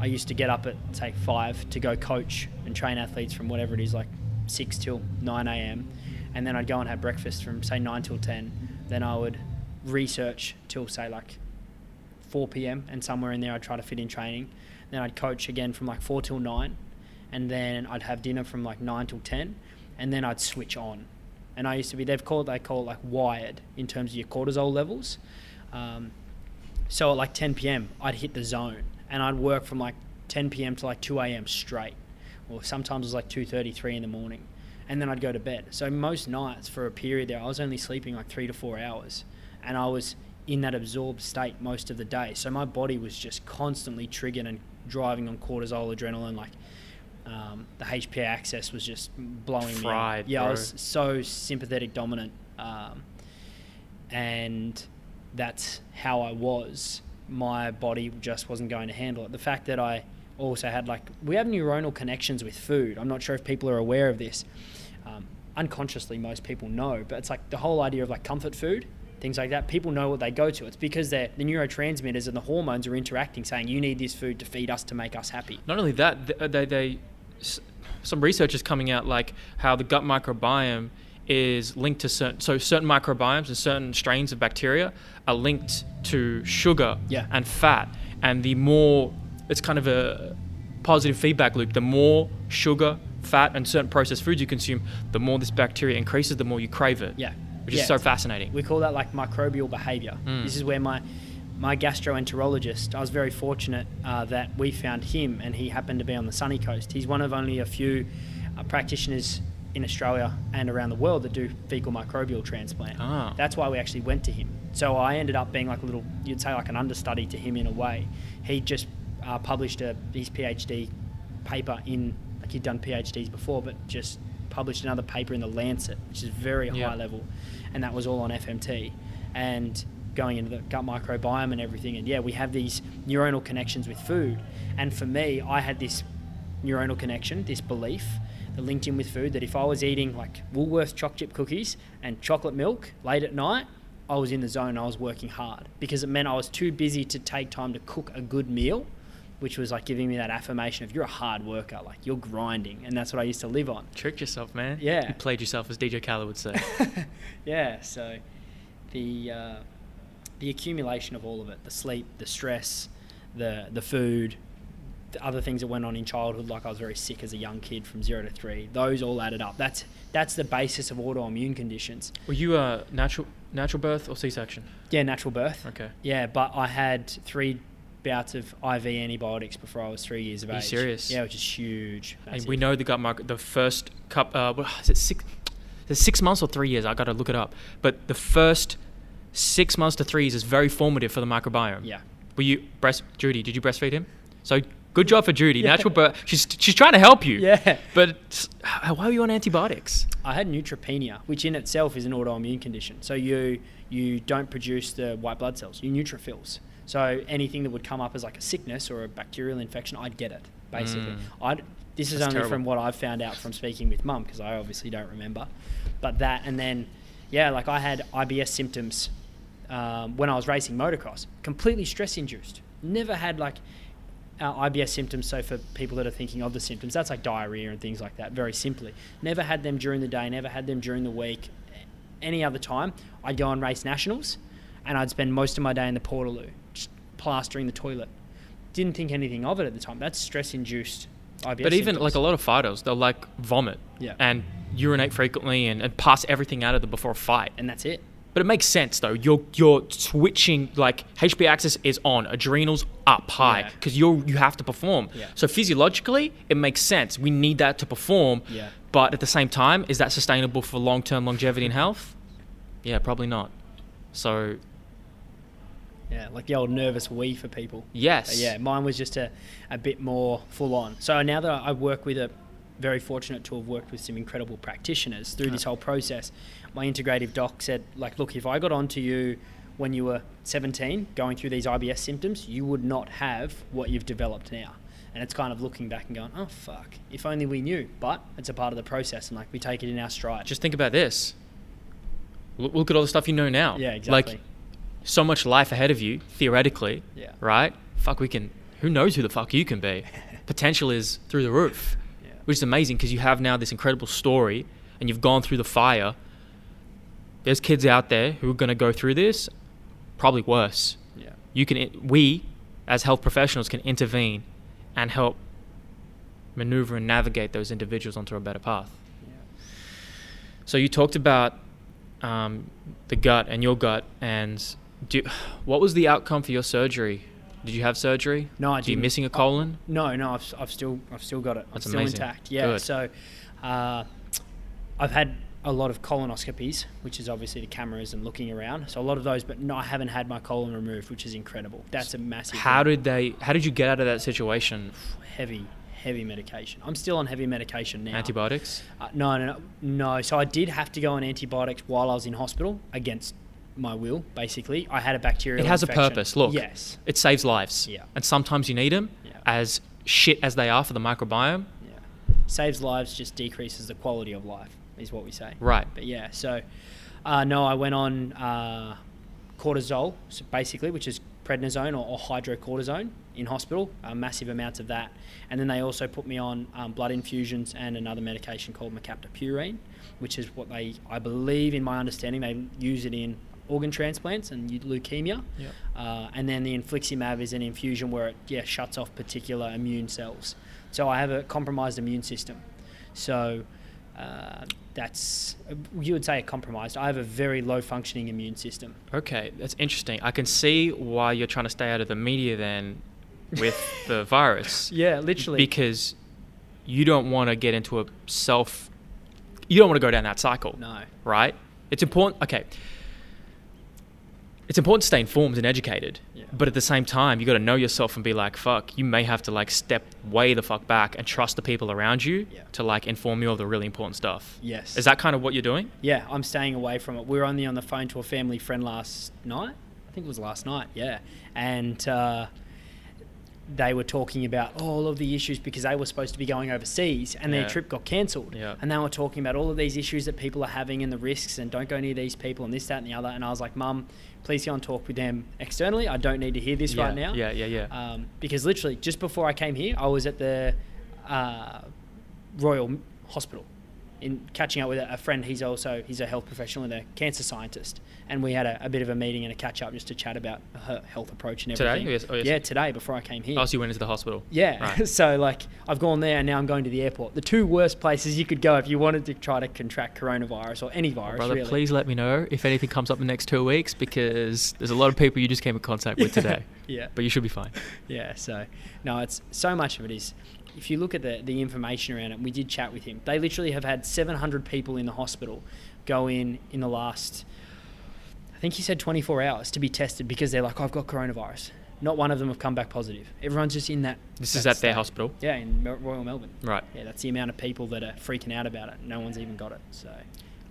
I used to get up at say five to go coach and train athletes from whatever it is, like six till nine a.m. And then I'd go and have breakfast from say nine till ten. Then I would research till say like 4 p.m. and somewhere in there I'd try to fit in training. Then I'd coach again from like 4 till 9 and then I'd have dinner from like 9 till 10 and then I'd switch on. And I used to be, they've called, they call it like wired in terms of your cortisol levels. Um, so at like 10 p.m. I'd hit the zone and I'd work from like 10 p.m. to like 2 a.m. straight or sometimes it was like 2.33 in the morning and then I'd go to bed. So most nights for a period there, I was only sleeping like three to four hours and I was in that absorbed state most of the day. So my body was just constantly triggered and driving on cortisol, adrenaline. Like um, the HPA axis was just blowing Fried, me. Yeah, I was so sympathetic dominant, um, and that's how I was. My body just wasn't going to handle it. The fact that I also had like we have neuronal connections with food. I'm not sure if people are aware of this. Um, unconsciously, most people know, but it's like the whole idea of like comfort food things like that. People know what they go to. It's because the neurotransmitters and the hormones are interacting, saying you need this food to feed us to make us happy. Not only that, th- uh, they they some research is coming out like how the gut microbiome is linked to certain so certain microbiomes and certain strains of bacteria are linked to sugar Yeah. and fat and the more it's kind of a positive feedback loop the more sugar fat and certain processed foods you consume the more this bacteria increases the more you crave it Yeah. Which Yeah, is so fascinating We call that like microbial behavior. Mm. This is where my my gastroenterologist. I was very fortunate uh, that we found him, and he happened to be on the sunny coast. He's one of only a few uh, practitioners in Australia and around the world that do fecal microbial transplant. Ah. That's why we actually went to him. So I ended up being like a little, you'd say like an understudy to him in a way. He just uh, published a, his PhD paper in, like he'd done PhDs before, but just published another paper in the Lancet, which is very Yeah. high level, and that was all on FMT and going into the gut microbiome and everything. And yeah, we have these neuronal connections with food. And for me, I had this neuronal connection, this belief that linked in with food that if I was eating like Woolworths choc chip cookies and chocolate milk late at night, I was in the zone. I was working hard because it meant I was too busy to take time to cook a good meal, which was like giving me that affirmation of you're a hard worker, like you're grinding, and that's what I used to live on. tricked yourself man Yeah. you played yourself as dj khaled would say yeah, so the uh, the accumulation of all of it, the sleep, the stress, the the food, the other things that went on in childhood, like I was very sick as a young kid from zero to three, those all added up. That's that's the basis of autoimmune conditions. were you a natural natural birth or c-section Yeah, natural birth. okay Yeah, but I had three bouts of IV antibiotics before I was three years of Are you age. serious? Yeah, which is huge. And we know the gut micro, the first cup, uh, what- is it six, is it six months or three years? I got to look it up. But the first six months to three years is very formative for the microbiome. Yeah. Were you breast, Judy? Did you breastfeed him? So good job for Judy. Yeah. Natural birth. She's she's trying to help you. Yeah. But why were you on antibiotics? I had neutropenia, which in itself is an autoimmune condition. So you you don't produce the white blood cells, you neutrophils. So anything that would come up as like a sickness or a bacterial infection, I'd get it basically. Mm. I'd this is That's only terrible. from what I've found out from speaking with mum because I obviously don't remember. But that and then yeah, like I had IBS symptoms um, when I was racing motocross, completely stress induced. Never had like uh, IBS symptoms. So for people that are thinking of the symptoms, that's like diarrhea and things like that. Very simply, never had them during the day. Never had them during the week. Any other time, I'd go and race nationals, and I'd spend most of my day in the portaloo, plastering the toilet. Didn't think anything of it at the time. That's stress induced IBS. But even symptoms. like a lot of fighters, they'll like vomit Yeah. and urinate frequently and, and pass everything out of them before a fight. and that's it. But it makes sense though. You're you're switching like HPA axis is on, adrenals up high Yeah. because you're you have to perform. Yeah. So physiologically, it makes sense. We need that to perform. Yeah. But at the same time, is that sustainable for long term longevity and health? Yeah, probably not. So Yeah, like the old nervous wee for people. yes. But yeah, mine was just a, a bit more full on. So now that I work with a very fortunate to have worked with some incredible practitioners through this whole process, my integrative doc said, like, look, if I got onto you when you were 17 going through these IBS symptoms, you would not have what you've developed now. And it's kind of looking back and going, oh, fuck, if only we knew. But it's a part of the process and like we take it in our stride. Just think about this. Look, look at all the stuff you know now. yeah, exactly. Like so much life ahead of you, theoretically. Yeah. Right? Fuck, we can. Who knows who the fuck you can be? Potential is through the roof. yeah. which is amazing because you have now this incredible story and you've gone through the fire. There's kids out there who are going to go through this, probably worse. Yeah. You can, we, as health professionals, can intervene and help maneuver and navigate those individuals onto a better path. Yeah. So you talked about um, the gut and your gut, and do, what was the outcome for your surgery? Did you have surgery? No, I didn't. Are you missing a Oh, colon? No, no, I've, I've still I've still got it. That's I'm still amazing. intact. Yeah. Good. So, uh, I've had a lot of colonoscopies, which is obviously the cameras and looking around. So a lot of those, but no, I haven't had my colon removed, which is incredible. That's a massive. How win. did they? How did you get out of that situation? heavy heavy medication? I'm still on heavy medication now. Antibiotics. Uh, no, no, no, no. So I did have to go on antibiotics while I was in hospital against my will. Basically, I had a bacterial. It has a purpose. Look, Yes. it saves lives. Yeah. And sometimes you need them, Yeah. as shit as they are for the microbiome. Yeah. Saves lives, just decreases the quality of life, is what we say. Right. But yeah, so uh, no, I went on uh, cortisol, so basically, which is prednisone or, or hydrocortisone in hospital, uh, massive amounts of that. And then they also put me on um, blood infusions and another medication called mercaptopurine, which is what they, I believe, in my understanding, they use it in organ transplants and leukemia. Yep. Uh, and then the infliximab is an infusion where it yeah shuts off particular immune cells. So I have a compromised immune system. So uh, that's you would say a compromised. I have a very low functioning immune system. Okay, that's interesting. I can see why you're trying to stay out of the media then with the virus. Yeah, literally. Because you don't want to get into a self you don't want to go down that cycle. no. Right? It's important okay. It's important to stay informed and educated. Yeah. But at the same time, you got to know yourself and be like, fuck, you may have to like step way the fuck back and trust the people around you Yeah. to like inform you of the really important stuff. Yes. Is that kind of what you're doing? Yeah, I'm staying away from it. We were only on the phone to a family friend last night. I think it was last night. Yeah, and uh, they were talking about all of the issues because they were supposed to be going overseas and Yeah. their trip got cancelled. Yeah. And they were talking about all of these issues that people are having and the risks and don't go near these people and this, that, and the other. And I was like, Mum, please go and talk with them externally. I don't need to hear this yeah. right now. Yeah, yeah, yeah. Um, because literally, just before I came here, I was at the uh, Royal Hospital in catching up with a, a friend. He's also he's a health professional and a cancer scientist, and we had a, a bit of a meeting and a catch up just to chat about her health approach and Today? everything. Yes. Oh, yes. Yeah, today before I came here. oh, so you went into the hospital. Yeah, Right. so like I've gone there and now I'm going to the airport. The two worst places you could go if you wanted to try to contract coronavirus or any virus. Brother, really. please let me know if anything comes up in the next two weeks because there's a lot of people you just came in contact with today. Yeah. But you should be fine. Yeah, so no, it's so much of it is. If you look at the the information around it, we did chat with him. They literally have had 700 people in the hospital go in in the last, I think he said 24 hours to be tested because they're like, I've got coronavirus. Not one of them have come back positive. Everyone's just in that. This that is at their hospital. Yeah, in Royal Melbourne. Right. Yeah, that's the amount of people that are freaking out about it. No one's even got it. So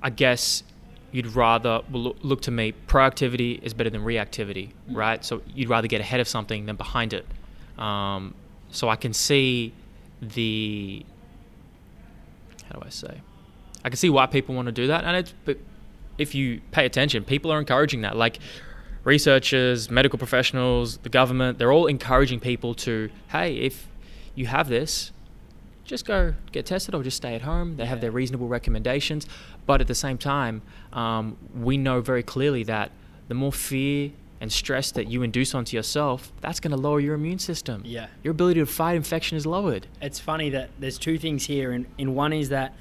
I guess you'd rather well, look, look to me proactivity is better than reactivity, Mm. right? So you'd rather get ahead of something than behind it. Um, so I can see the how do I say? I can see why people want to do that, and it's but if you pay attention, people are encouraging that. Like researchers, medical professionals, the government, they're all encouraging people to, hey, if you have this, just go get tested or just stay at home. They have their reasonable recommendations. But at the same time, um, we know very clearly that the more fear and stress that you induce onto yourself, that's going to lower your immune system. yeah, Your ability to fight infection is lowered. it's funny that there's two things here, and, and one is that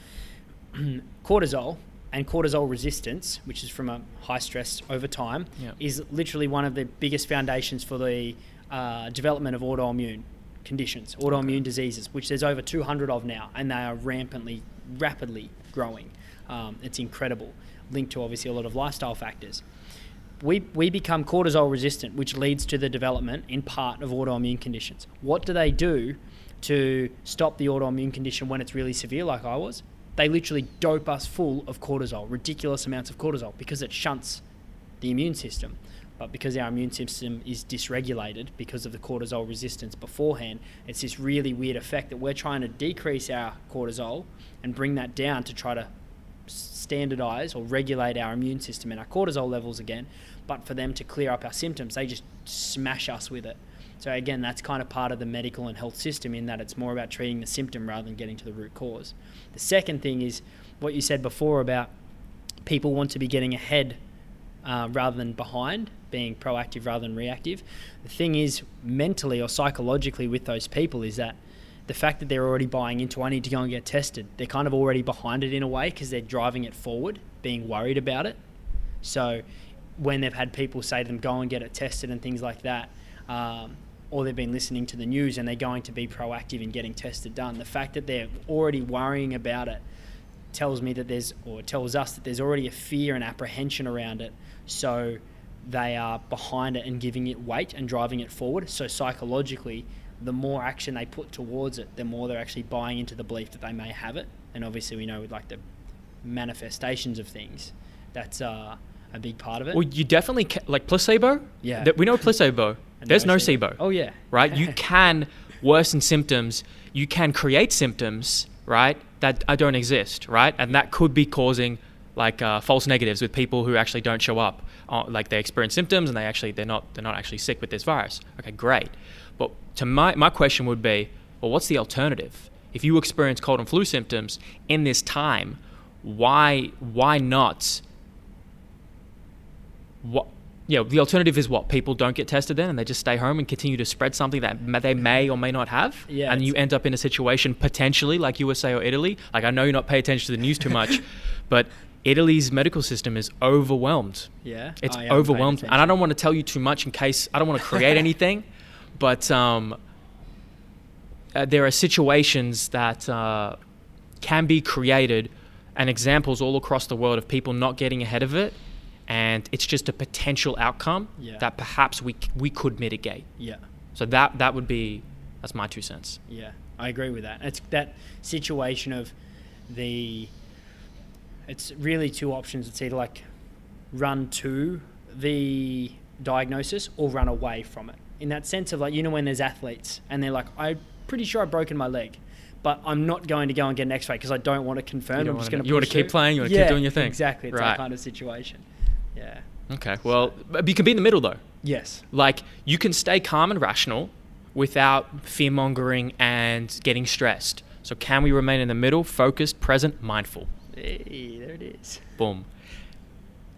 cortisol and cortisol resistance, which is from a high stress over time, Yeah. is literally one of the biggest foundations for the uh, development of autoimmune conditions, autoimmune diseases, which there's over 200 of now, and they are rampantly, rapidly growing. Um, it's incredible, linked to obviously a lot of lifestyle factors. We, we become cortisol resistant, which leads to the development in part of autoimmune conditions. What do they do to stop the autoimmune condition when it's really severe, like I was? They literally dope us full of cortisol, ridiculous amounts of cortisol, because it shunts the immune system. But because our immune system is dysregulated because of the cortisol resistance beforehand, it's this really weird effect that we're trying to decrease our cortisol and bring that down to try to standardize or regulate our immune system and our cortisol levels again. But for them to clear up our symptoms, they just smash us with it. So again, that's kind of part of the medical and health system in that it's more about treating the symptom rather than getting to the root cause. The second thing is what you said before about people want to be getting ahead uh, rather than behind, being proactive rather than reactive. The thing is, mentally or psychologically, with those people, is that the fact that they're already buying into, I need to go and get tested, they're kind of already behind it in a way because they're driving it forward, being worried about it. So when they've had people say to them, go and get it tested and things like that, um, or they've been listening to the news and they're going to be proactive in getting tested done, the fact that they're already worrying about it tells me that there's, or tells us that there's already a fear and apprehension around it. So they are behind it and giving it weight and driving it forward. So psychologically, the more action they put towards it, the more they're actually buying into the belief that they may have it. And obviously, we know with like the manifestations of things, that's uh, a big part of it. Well, you definitely ca- like placebo. Yeah. Th- we know placebo. There's nocebo. Oh yeah. right? You can worsen symptoms. You can create symptoms, right? That uh, don't exist, right? And that could be causing like uh, false negatives with people who actually don't show up, uh, like they experience symptoms and they actually they're not they're not actually sick with this virus. Okay, great. But to my my question would be, well, what's the alternative? If you experience cold and flu symptoms in this time, why why not? What yeah, the alternative is what people don't get tested then, and they just stay home and continue to spread something that they may or may not have. Yeah, and you end up in a situation potentially like USA or Italy. Like I know you're not paying attention to the news too much, but Italy's medical system is overwhelmed. Yeah, It's I overwhelmed, and I don't want to tell you too much in case I don't want to create anything, but um, uh, there are situations that uh, can be created and examples all across the world of people not getting ahead of it, and it's just a potential outcome Yeah. that perhaps we we could mitigate. Yeah, So that that would be that's my two cents. yeah, I agree with that. It's that situation of the. It's really two options. It's either like run to the diagnosis or run away from it. In that sense of like you know when there's athletes and they're like, I'm pretty sure I've broken my leg, but I'm not going to go and get an X-ray because I don't want to confirm. I'm just going to. you wanna keep playing, you wanna keep doing your thing. Exactly, it's Right. that kind of situation. Yeah. Okay, well, but you can be in the middle though. Yes. Like you can stay calm and rational without fear mongering and getting stressed. So can we remain in the middle, focused, present, mindful? Hey, there it is. Boom.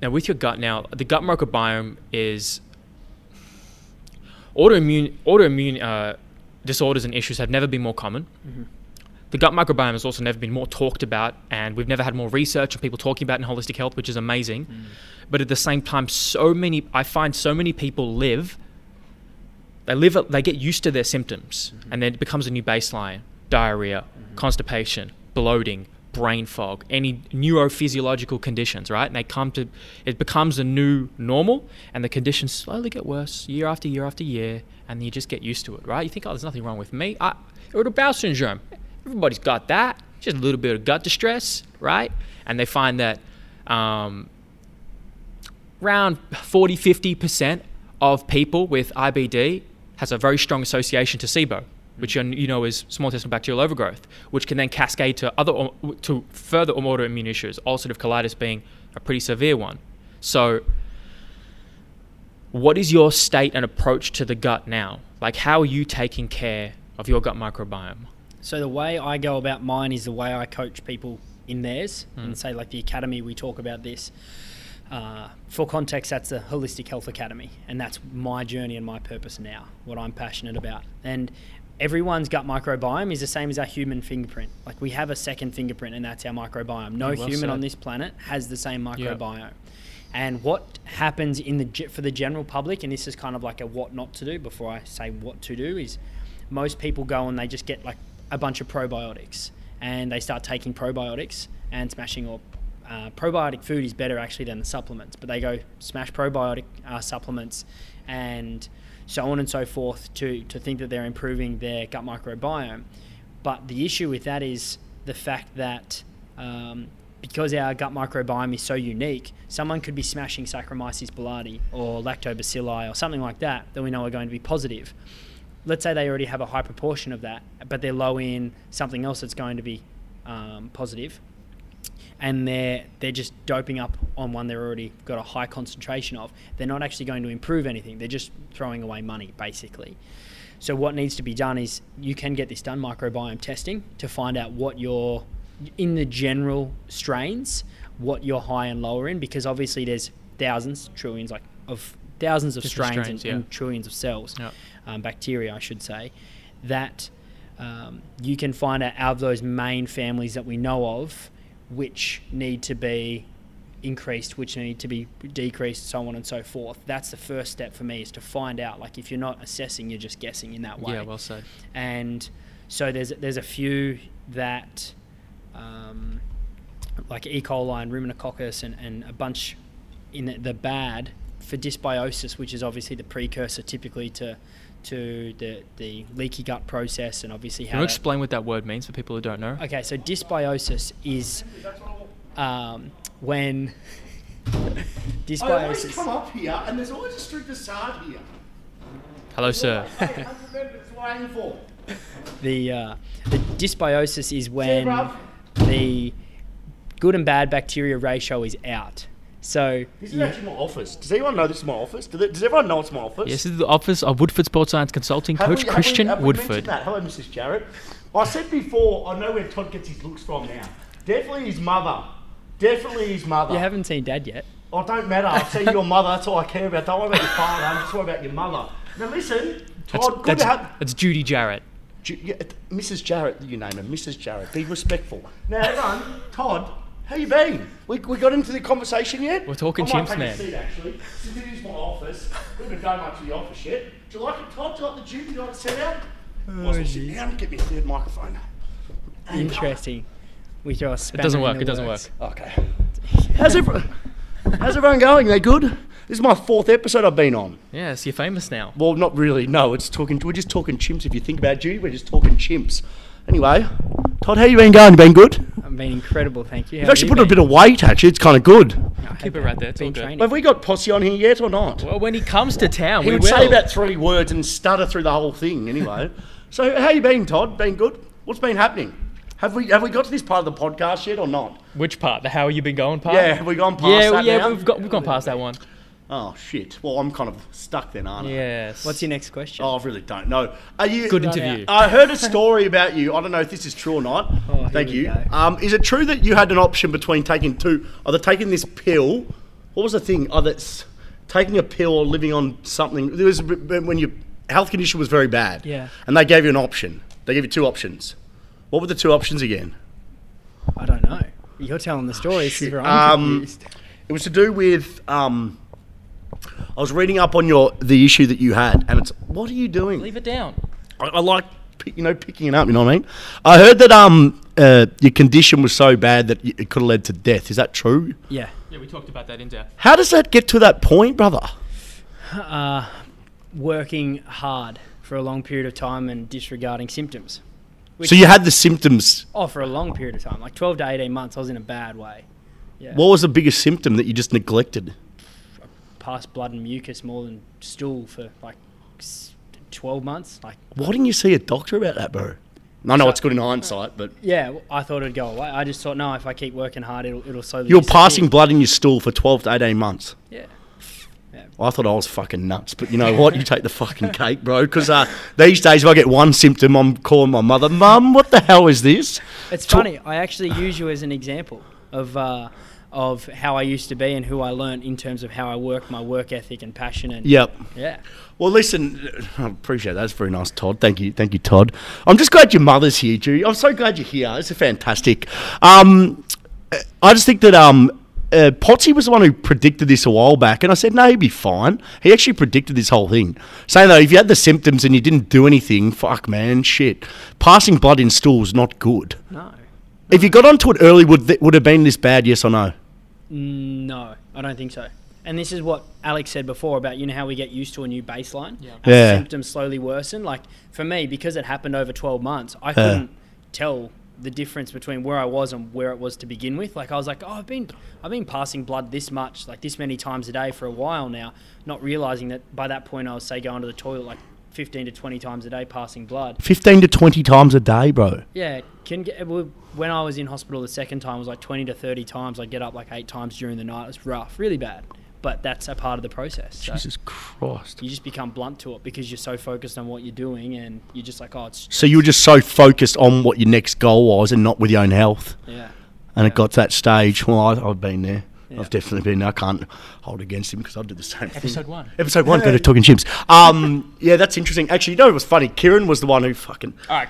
Now with your gut now, the gut microbiome is autoimmune autoimmune uh, disorders and issues have never been more common. The gut microbiome has also never been more talked about, and we've never had more research and people talking about it in holistic health, which is amazing. Mm. But at the same time, so many I find so many people live. They live. They get used to their symptoms, mm-hmm. and then it becomes a new baseline: diarrhea, mm-hmm. constipation, bloating, brain fog, any neurophysiological conditions. Right, and they come to. It becomes a new normal, and the conditions slowly get worse year after year after year, and you just get used to it. Right? You think, oh, there's nothing wrong with me. I, irritable bowel syndrome. Everybody's got that. Just a little bit of gut distress, right? And they find that um, around 40 50% of people with IBD has a very strong association to SIBO, which you you know is small intestinal bacterial overgrowth, which can then cascade to other to further autoimmune issues, ulcerative colitis being a pretty severe one. So what is your state and approach to the gut now? Like how are you taking care of your gut microbiome? So the way I go about mine is the way I coach people in theirs, and say like the academy we talk about this. Uh, for context, that's the Holistic Health Academy, and that's my journey and my purpose now, what I'm passionate about. And everyone's gut microbiome is the same as our human fingerprint. Like we have a second fingerprint, and that's our microbiome. No well human on this planet has the same Yeah. microbiome. And what happens in the for the general public, and this is kind of like a what not to do before I say what to do, is most people go and they just get like a bunch of probiotics and they start taking probiotics and smashing or uh, probiotic food is better actually than the supplements but they go smash probiotic uh, supplements and so on and so forth to, to think that they're improving their gut microbiome but the issue with that is the fact that um, because our gut microbiome is so unique, someone could be smashing Saccharomyces boulardii or lactobacilli or something like that that we know are going to be positive. Let's say they already have a high proportion of that, but they're low in something else that's going to be um, positive, and they're they're just doping up on one they're already got a high concentration of. They're not actually going to improve anything. They're just throwing away money, basically. So what needs to be done is you can get this done microbiome testing to find out what your in the general strains what you're high and lower in because obviously there's thousands trillions like of thousands of Different strains, strains, and, and trillions of cells Yeah. Um, bacteria I should say that um, you can find out out of those main families that we know of which need to be increased, which need to be decreased, so on and so forth. That's the first step for me is to find out. Like if you're not assessing, you're just guessing in that way. Yeah, well said. and so there's there's a few that um, like E. coli and ruminococcus and, and a bunch in the, the bad for dysbiosis, which is obviously the precursor typically to to the, the leaky gut process and obviously how. Can you explain what that word means for people who don't know? Okay, so dysbiosis is um, when I always dysbiosis. come up here and there's always a street facade here. Hello, sir. I remember, that's what I'm here for. The uh, the dysbiosis is when bruv. the good and bad bacteria ratio is out. So This is you- actually my office. Does anyone know this is my office? Does, it, does everyone know it's my office? Yes, this is the office of Woodford Sports Science Consulting Have Coach we- have we- Christian have we Woodford. mentioned that? Hello, Mrs. Jarrett. I said before, I know where Todd gets his looks from now. Definitely his mother. Definitely his mother. you haven't seen Dad yet. Oh, don't matter. I've seen your mother. That's all I care about. Don't worry about your father. I'm just worried about your mother. Now listen, That's, Todd. good that's, to have. that's Judy Jarrett. Ju- yeah, Mrs. Jarrett, you name her, Mrs. Jarrett. Be respectful. Now, everyone, Todd, how you been? We, we got into the conversation yet? We're talking I might chimps, take man. A seat, actually. Since it is my office, we haven't done much of the office yet. Do you like it, Todd? Do you like the gym? Do you like the set out? Oh, sit down. Get me a third microphone. Uh, Interesting. We throw a spanner It doesn't in work, the it doesn't works. Okay. How's everyone? How's everyone going? They good? This is my fourth episode I've been on. Yes, you're famous now. Well, not really. No, it's talking. We're just talking chimps. If you think about it, Judy, we're just talking chimps. Anyway, Todd, how you been going? You been good? I've been incredible, thank you. You've actually put on a bit of weight. Actually, it's kind of good. Keep it right there. It's all Been good. training. Have we got Posse on here yet or not? Well, when he comes to town, he we would will. say about three words and stutter through the whole thing. Anyway, so how you been, Todd? Been good? What's been happening? Have we have we got to this part of the podcast yet or not? Which part? The how you been going part? Yeah, have we gone past yeah, that yeah, now? we've got we've gone past that one. Oh shit! Well, I'm kind of stuck then, aren't I? Yes. What's your next question? Oh, I really don't know. Are you good interview? I heard a story about you. I don't know if this is true or not. Oh, Thank you. Um, is it true that you had an option between taking two, either taking this pill? What was the thing? Either it's taking a pill or living on something. There was when your health condition was very bad. Yeah. And they gave you an option. They gave you two options. What were the two options again? I don't know. You're telling the story. This is where I'm Um, confused. It was to do with. Um, I was reading up on your the issue that you had, and it's what are you doing? Leave it down. I, I like you know picking it up. You know what I mean? I heard that um uh, your condition was so bad that it could have led to death. Is that true? Yeah. Yeah, we talked about that in depth. How does that get to that point, brother? Uh, working hard for a long period of time and disregarding symptoms. Which, So you had the symptoms. oh, for a long period of time, like 12 to 18 months, I was in a bad way. Yeah. What was the biggest symptom that you just neglected? Past blood and mucus more than stool for like 12 months. Like, Why didn't you see a doctor about that, bro? I know So- it's good in hindsight, but yeah, I thought it'd go away. I just thought, no, if I keep working hard, it'll, it'll slowly. you were disappear. passing blood in your stool for 12 to 18 months. Yeah. yeah. I thought I was fucking nuts, but you know what? You take the fucking cake, bro. Because uh, these days, if I get one symptom, I'm calling my mother, Mum, what the hell is this? It's Talk- funny. I actually use you as an example of uh, of how I used to be and who I learned in terms of how I work, my work ethic and passion. And Yep. yeah, Well, listen, I appreciate that. That's very nice, Todd. Thank you, thank you, Todd. I'm just glad your mother's here, Judy. I'm so glad you're here. It's is fantastic. Um, I just think that um, uh, Potsy was the one who predicted this a while back, and I said, no, he'd be fine. He actually predicted this whole thing, saying that if you had the symptoms and you didn't do anything, fuck, man, shit. Passing blood in stool's not good. no, If you got onto it early, would th- would have been this bad? Yes or no? No, I don't think so. And this is what Alex said before about you know how we get used to a new baseline. Yeah. Yeah. symptoms slowly worsen. Like for me, because it happened over 12 months, I couldn't tell the difference between where I was and where it was to begin with. Like I was like, oh, I've been I've been passing blood this much, like this many times a day for a while now, not realizing that by that point I was say going to the toilet like 15 to 20 times a day passing blood. 15 to 20 times a day, bro. Yeah, can get well, when I was in hospital the second time it was like 20 to 30 times. I'd get up like eight times during the night. It was rough, really bad. But that's a part of the process. So Jesus Christ. you just become blunt to it because you're so focused on what you're doing and you're just like, oh, it's So you were just so focused on what your next goal was and not with your own health. yeah, And it got to that stage. Well, I, I've been there. Yeah. I've definitely been there. I can't hold against him because I do the same thing. Episode one. Episode one, go to Talking Chimps. Um, yeah, that's interesting. Actually, you know, it was funny. Kieran was the one who fucking. All right.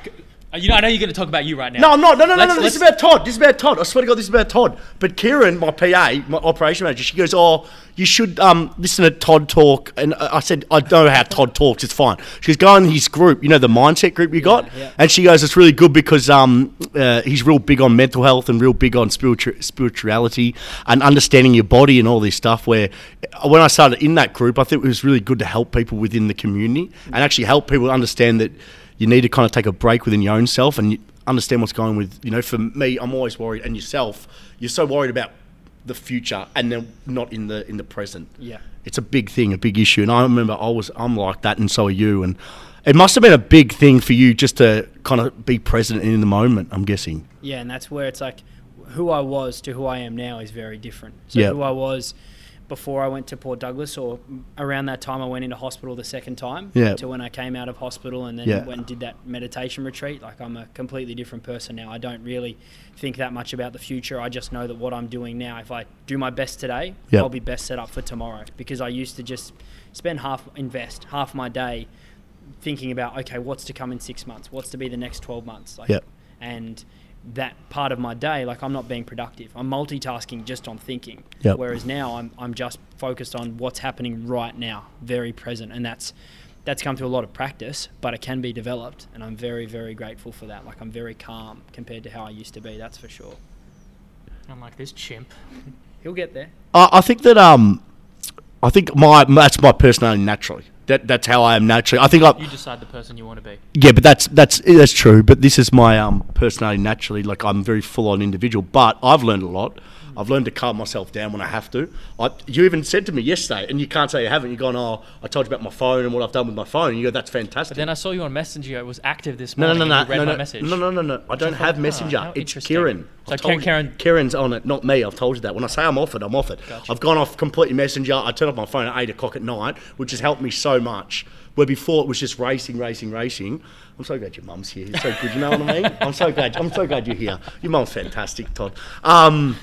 Uh, You know, I know you're going to talk about you right now. No, I'm not. No, no, no, Let's- no. This is about Todd. This is about Todd. I swear to God, this is about Todd. But Kieran, my PA, my operation manager, she goes, "Oh, you should um, listen to Todd talk." And I I said, "I know how Todd talks. It's fine." She goes, "Go in his group. You know the mindset group you got." yeah. And she goes, "It's really good because um, uh, he's real big on mental health and real big on spiritu- spirituality and understanding your body and all this stuff." Where uh, when I started in that group, I think it was really good to help people within the community and actually help people understand that you need to kind of take a break within your own self and understand what's going with you know for me i'm always worried and yourself you're so worried about the future and then not in the in the present yeah. it's a big thing a big issue and i remember i was i'm like that and so are you and it must have been a big thing for you just to kind of be present in the moment i'm guessing Yeah, and that's where it's like who I was to who I am now is very different. So Yep. who I was before I went to Port Douglas, or around that time I went into hospital the second time, Yep. to when I came out of hospital and then Yeah. went and did that meditation retreat. Like I'm a completely different person now. I don't really think that much about the future. I just know that what I'm doing now, if I do my best today, Yep. I'll be best set up for tomorrow. Because I used to just spend half, invest half my day thinking about okay, what's to come in six months, what's to be the next twelve months, like, Yep. and that part of my day, like I'm not being productive. I'm multitasking just on thinking. Yep. Whereas now I'm I'm just focused on what's happening right now, very present, and that's that's come through a lot of practice, but it can be developed, and I'm very very grateful for that. Like I'm very calm compared to how I used to be. That's for sure. I'm like this chimp. He'll get there. I, I think that um, I think my that's my personality naturally. That that's how I am naturally. I think I You decide the person you want to be. yeah, but that's that's that's true. But this is my um personality naturally. Like I'm very full on individual. But I've learned a lot. I've learned to calm myself down when I have to. I, you even said to me yesterday, and you can't say you haven't. You're going, oh, I told you about my phone and what I've done with my phone. And you go, that's fantastic. But then I saw you on Messenger. It was active this morning. no, no, no, read no, my no, message. no, no, no, no. I don't I have Messenger. oh, it's. Kieran. So Karen- you. Kieran's on it, not me. I've told you that. When I say I'm off it, I'm off it. Gotcha. I've gone off completely Messenger. I turn off my phone at eight o'clock at night, which has helped me so much. Where before it was just racing, racing, racing. I'm so glad your mum's here. It's so good. You know what I mean? I'm so glad. I'm so glad you're here. Your mum's fantastic, Todd. Um,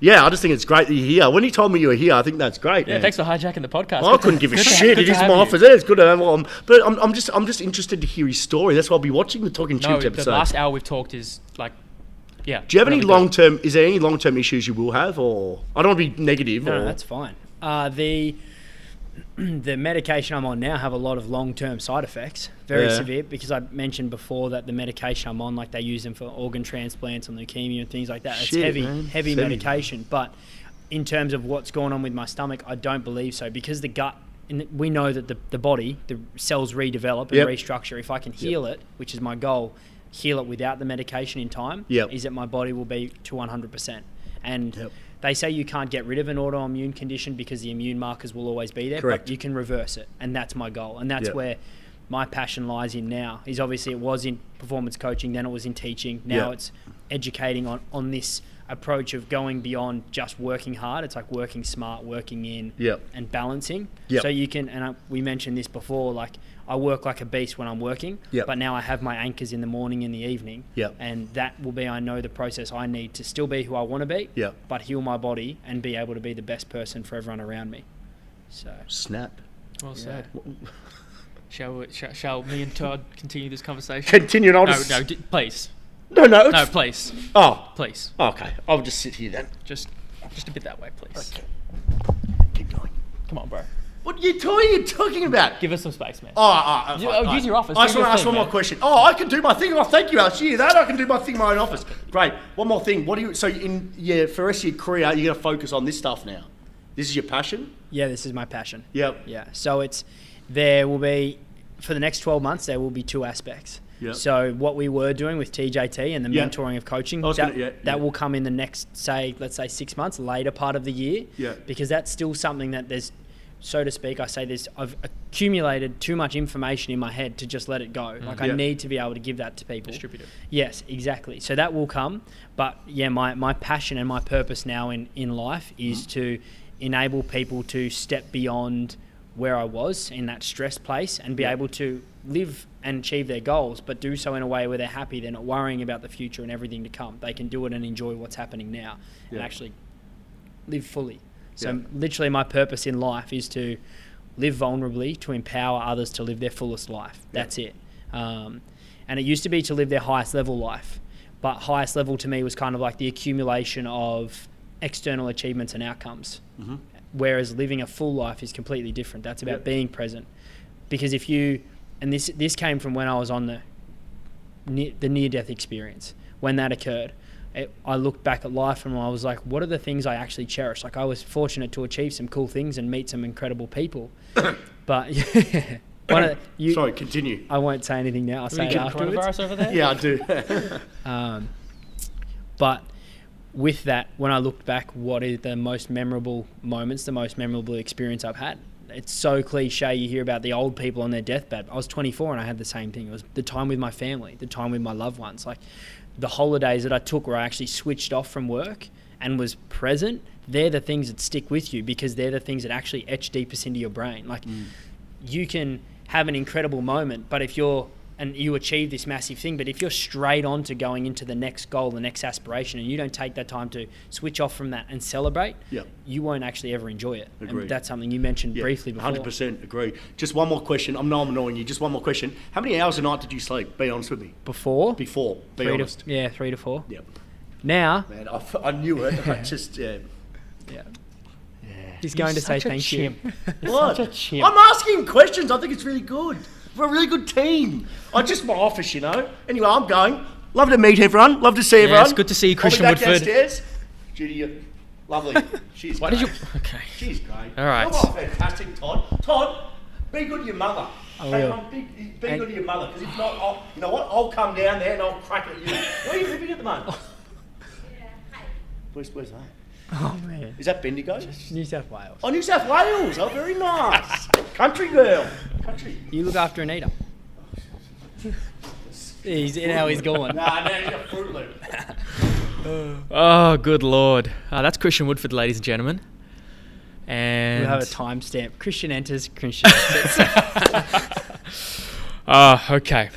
yeah, I just think it's great that you're here. When you told me you were here, I think that's great. Yeah, man. thanks for hijacking the podcast. I couldn't give a shit. good It to is have my you. office. Yeah, it's good to have one. But I'm, I'm just I'm just interested to hear his story. That's why I'll be watching the Talking No, Chimps the last hour we've talked is like, yeah. Do you have any really good. long term? Is there any long term issues you will have, or I don't want to be negative? No, or, that's fine. Uh, the the medication I'm on now have a lot of long term side effects, very Yeah. severe. Because I mentioned before that the medication I'm on, like they use them for organ transplants and leukemia and things like that. It's heavy, man. heavy It's heavy. medication. But in terms of what's going on with my stomach, I don't believe so because the gut. And we know that the, the body, the cells redevelop and Yep. restructure. If I can heal it, which is my goal, heal it without the medication in time, Yep. is that my body will be to 100%. And Yep. They say you can't get rid of an autoimmune condition because the immune markers will always be there, Correct. but you can reverse it, and that's my goal, and that's Yep. where my passion lies in now. Is obviously it was in performance coaching, then it was in teaching, now Yep. it's educating on on this approach of going beyond just working hard. It's like working smart, working in, Yep. and balancing. Yep. So you can, and I, we mentioned this before, like I work like a beast when I'm working, Yep. but now I have my anchors in the morning and the evening, Yep. and that will be I know the process I need to still be who I want to be, Yep. but heal my body and be able to be the best person for everyone around me. So Snap. Well said. Shall, we, shall, shall me and Todd continue this conversation? Continue. and I'll no, no, d- please. no, no. No, please. Oh, Please. Oh, okay. I'll just sit here then. Just just a bit that way, please. Okay. Keep going. Come on, bro. What are you, what are you talking about? Give us some space, man. Oh, oh, oh, You- fine, oh, use your office, I do just your want to ask thing, one more man. question. Oh, I can do my thing. Oh, thank you, Alex. You hear that? I can do my thing in my own office. Great. One more thing. What do you? So, in yeah, for the rest of your career, you're going to focus on this stuff now. This is your passion. yeah, this is my passion. Yep. Yeah. So it's there will be for the next 12 months there will be two aspects. Yep. So what we were doing with TJT and the Yeah. mentoring of coaching I was that, gonna- yeah, that yeah. will come in the next say let's say 6 months later part of the year. Yeah. Because that's still something that there's so to speak I say this I've accumulated too much information in my head to just let it go. Mm. Like I need to be able to give that to people. Distributed. Yes, exactly. So that will come. But yeah, my, my passion and my purpose now in, in life is mm. to enable people to step beyond where I was in that stress place and be Yeah. able to live and achieve their goals, but do so in a way where they're happy. They're not worrying about the future and everything to come. They can do it and enjoy what's happening now and actually live fully. So Yeah. literally my purpose in life is to live vulnerably to empower others to live their fullest life. Yeah. That's it. Um, and it used to be to live their highest level life, but highest level to me was kind of like the accumulation of external achievements and outcomes. Mm-hmm. Whereas living a full life is completely different. That's about Yeah. being present. Because if you, and this this came from when I was on the the near death experience when that occurred. It, I looked back at life and I was like, what are the things I actually cherish? Like I was fortunate to achieve some cool things and meet some incredible people, but yeah, one of you, Sorry, continue. I won't say anything now. I'll say we it get afterwards. coronavirus over there? Yeah, I do. Um, but with that, when I looked back, what is the most memorable moments, the most memorable experience I've had? It's so cliche. You hear about the old people on their deathbed. I was 24 and I had the same thing. It was the time with my family, the time with my loved ones. Like the holidays that I took where I actually switched off from work and was present. They're the things that stick with you because they're the things that actually etch deepest into your brain. Like mm. you can have an incredible moment, but if you're and you achieve this massive thing, but if you're straight on to going into the next goal, the next aspiration, and you don't take that time to switch off from that and celebrate, Yep. you won't actually ever enjoy it. Agreed. And that's something you mentioned briefly before. Hundred percent agree. Just one more question. I'm not annoying you. Just one more question. How many hours a night did you sleep? Be honest with me. Before, Before, be three honest. to yeah, three to four. Yep. Now, Man, I, I knew it. I just yeah. yeah, yeah. he's going to say thank chimp. you. What? Such a chimp. I'm asking questions. I think it's really good. We're a really good team. I just my office, you know. Anyway, I'm going. Love to meet everyone. Love to see everyone. it's good to see you, I'll be Christian back Woodford. Downstairs. Judy, you're lovely. She's Why did you? Okay. She's great. All right. You're fantastic, Todd. Todd, be good to your mother. I Okay, will. Mum, Be, be And- good to your mother, because if not, I'll, you know what? I'll come down there and I'll crack at you. Where are you living at the moment? Where's, where's that? Oh man, Is that Bendigo? New South Wales. Oh, New South Wales. Oh, very nice. Country girl. Country. You look after Anita. he's in how he's going. Nah, nah, he's a Fruit Loop. Oh, good lord. Uh, that's Christian Woodford, ladies and gentlemen. And We'll have a timestamp. Christian enters. Christian exits. Ah, okay.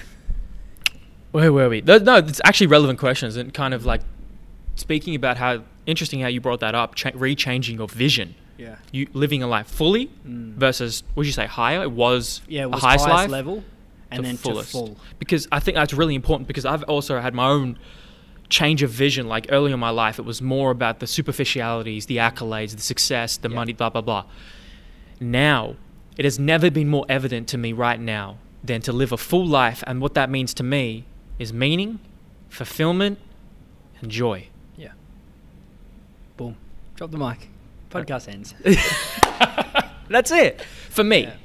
Where were we? No, no, it's actually relevant questions and kind of like speaking about how interesting how you brought that up, cha- rechanging your vision. yeah. You living a life fully Mm. versus would you say higher? It was Yeah, it was a highest, highest life level, and then fullest. full. Because I think that's really important because I've also had my own change of vision. Like early in my life, it was more about the superficialities, the accolades, the success, the Yeah. money, blah blah blah. Now, it has never been more evident to me right now than to live a full life, and what that means to me is meaning, fulfillment, and joy. Drop the mic. Podcast ends. That's it for me, Yeah.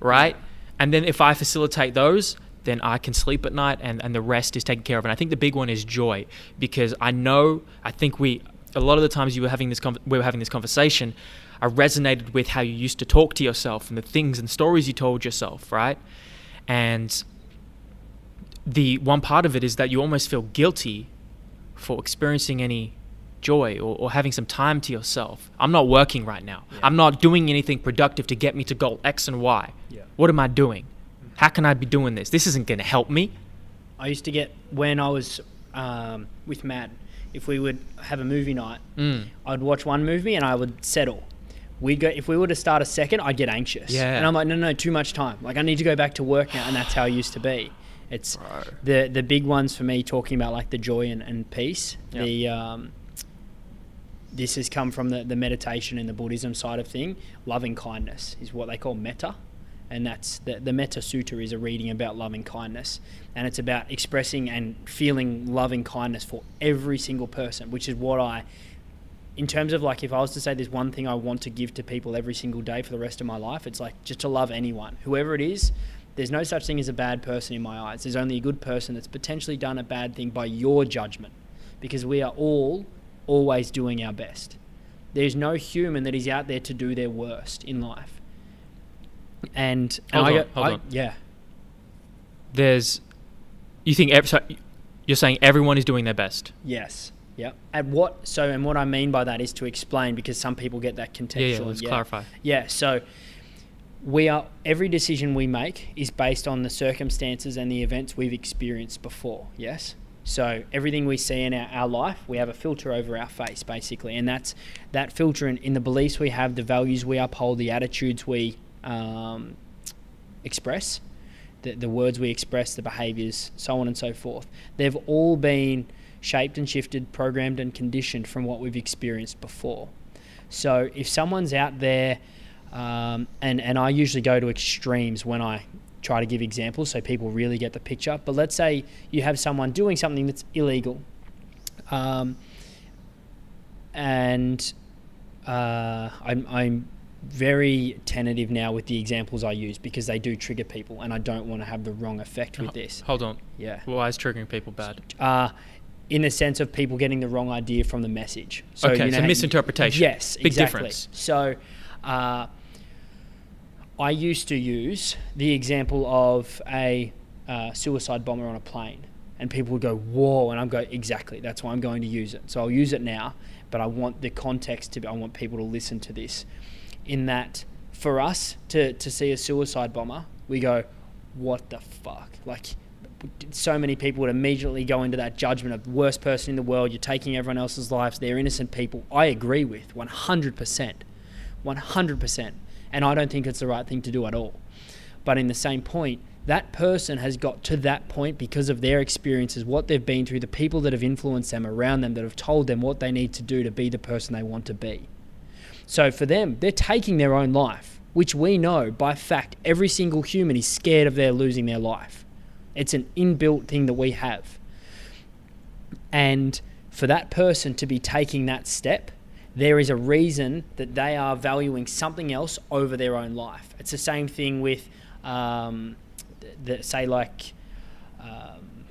right? And then if I facilitate those, then I can sleep at night and, and the rest is taken care of. And I think the big one is joy because I know, I think we, a lot of the times you were having this, we were having this conversation, I resonated with how you used to talk to yourself and the things and stories you told yourself, right? And the one part of it is that you almost feel guilty for experiencing any joy or, or having some time to yourself. I'm not working right now. Yeah. I'm not doing anything productive to get me to goal X and Y. Yeah. What am I doing? How can I be doing this? This isn't going to help me. I used to get when I was um, with Matt. If we would have a movie night, Mm. I'd watch one movie and I would settle. We'd go if we were to start a second, I'd get anxious. Yeah. And I'm like, no, no, too much time. Like I need to go back to work now, and that's how I used to be. It's Bro. the the big ones for me talking about like the joy and, and peace. Yep. The um, this has come from the, the meditation and the Buddhism side of thing. Loving kindness is what they call metta. And that's the, the Metta Sutta is a reading about loving kindness. And it's about expressing and feeling loving kindness for every single person, which is what I, in terms of like, if I was to say there's one thing I want to give to people every single day for the rest of my life, it's like just to love anyone, whoever it is. There's no such thing as a bad person in my eyes. There's only a good person that's potentially done a bad thing by your judgment because we are all always doing our best. There's no human that is out there to do their worst in life. And, and Hold I on, go, hold I- on. yeah, There's, you think, so you're saying everyone is doing their best. yes, yep. And what so and what I mean by that is to explain because some people get that contextual. Yeah, yeah, let's clarify. Yeah, so we are every decision we make is based on the circumstances and the events we've experienced before. Yes. So everything we see in our, our life, we have a filter over our face, basically, and that's that filter in, in the beliefs we have, the values we uphold, the attitudes we um, express, the, the words we express, the behaviors, so on and so forth. They've all been shaped and shifted, programmed and conditioned from what we've experienced before. So if someone's out there, um, and and I usually go to extremes when I try to give examples so people really get the picture. But let's say you have someone doing something that's illegal, um, and uh, I'm I'm very tentative now with the examples I use because they do trigger people, and I don't want to have the wrong effect with this. Hold on. Yeah. Why is triggering people bad? Uh, in the sense of people getting the wrong idea from the message. Okay, you so misinterpretation. Yes, Big exactly. difference. So, uh, I used to use the example of a uh, suicide bomber on a plane, and people would go, "Whoa!" and I'm go, "Exactly, that's why I'm going to use it." So I'll use it now, but I want the context to be. I want people to listen to this. In that, for us to to see a suicide bomber, we go, "What the fuck?" Like. So many people would immediately go into that judgment of worst person in the world. You're taking everyone else's lives. They're innocent people. I agree with 100%. 100%. And I don't think it's the right thing to do at all. But in the same point, that person has got to that point because of their experiences, what they've been through, the people that have influenced them around them, that have told them what they need to do to be the person they want to be. So for them, they're taking their own life, which we know by fact every single human is scared of their losing their life. It's an inbuilt thing that we have. And for that person to be taking that step, there is a reason that they are valuing something else over their own life. It's the same thing with, um, say, like um,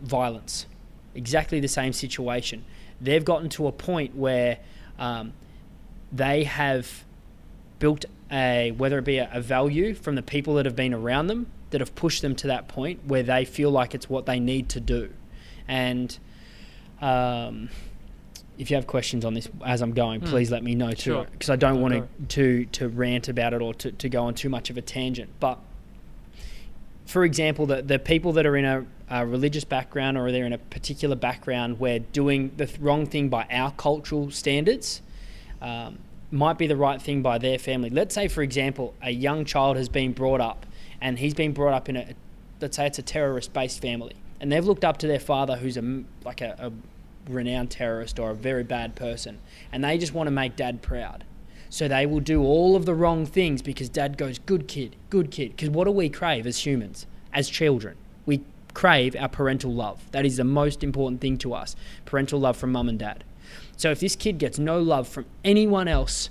violence. Exactly the same situation. They've gotten to a point where um, they have built a, whether it be a, a value from the people that have been around them that have pushed them to that point where they feel like it's what they need to do. And um, if you have questions on this as I'm going, Hmm. please let me know too, Sure. because I don't want to to rant about it or to, to go on too much of a tangent. But for example, the, the people that are in a, a religious background or they're in a particular background where doing the th- wrong thing by our cultural standards um, might be the right thing by their family. Let's say, for example, a young child has been brought up and he's been brought up in a, let's say it's a terrorist based family, and they've looked up to their father who's a, like a, a renowned terrorist or a very bad person, and they just want to make dad proud. So they will do all of the wrong things because dad goes, good kid, good kid. Because what do we crave as humans, as children? We crave our parental love. That is the most important thing to us parental love from mum and dad. So if this kid gets no love from anyone else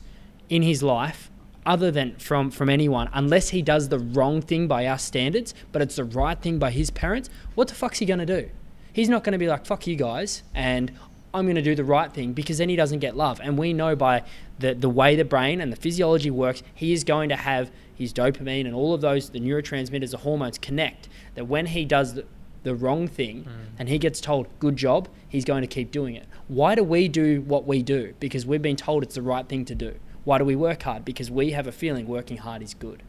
in his life, other than from, from anyone, unless he does the wrong thing by our standards, but it's the right thing by his parents, what the fuck's he gonna do? He's not gonna be like, fuck you guys, and I'm going to do the right thing because then he doesn't get love. And we know by the, the way the brain and the physiology works, he is going to have his dopamine and all of those, the neurotransmitters, the hormones connect. That when he does the, the wrong thing mm. and he gets told, good job, he's going to keep doing it. Why do we do what we do? Because we've been told it's the right thing to do. Why do we work hard? Because we have a feeling working hard is good.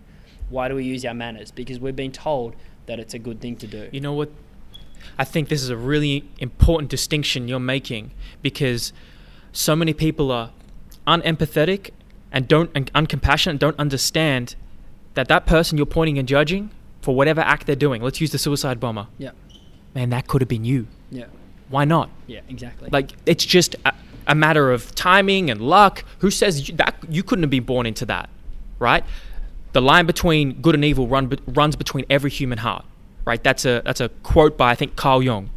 Why do we use our manners? Because we've been told that it's a good thing to do. You know what? I think this is a really important distinction you're making because so many people are unempathetic and don't and uncompassionate and don't understand that that person you're pointing and judging for whatever act they're doing. Let's use the suicide bomber. Yeah. Man, that could have been you. Yeah. Why not? Yeah, exactly. Like it's just a, a matter of timing and luck. Who says you, that you couldn't have been born into that, right? The line between good and evil run, runs between every human heart, right? That's a that's a quote by I think Carl Jung.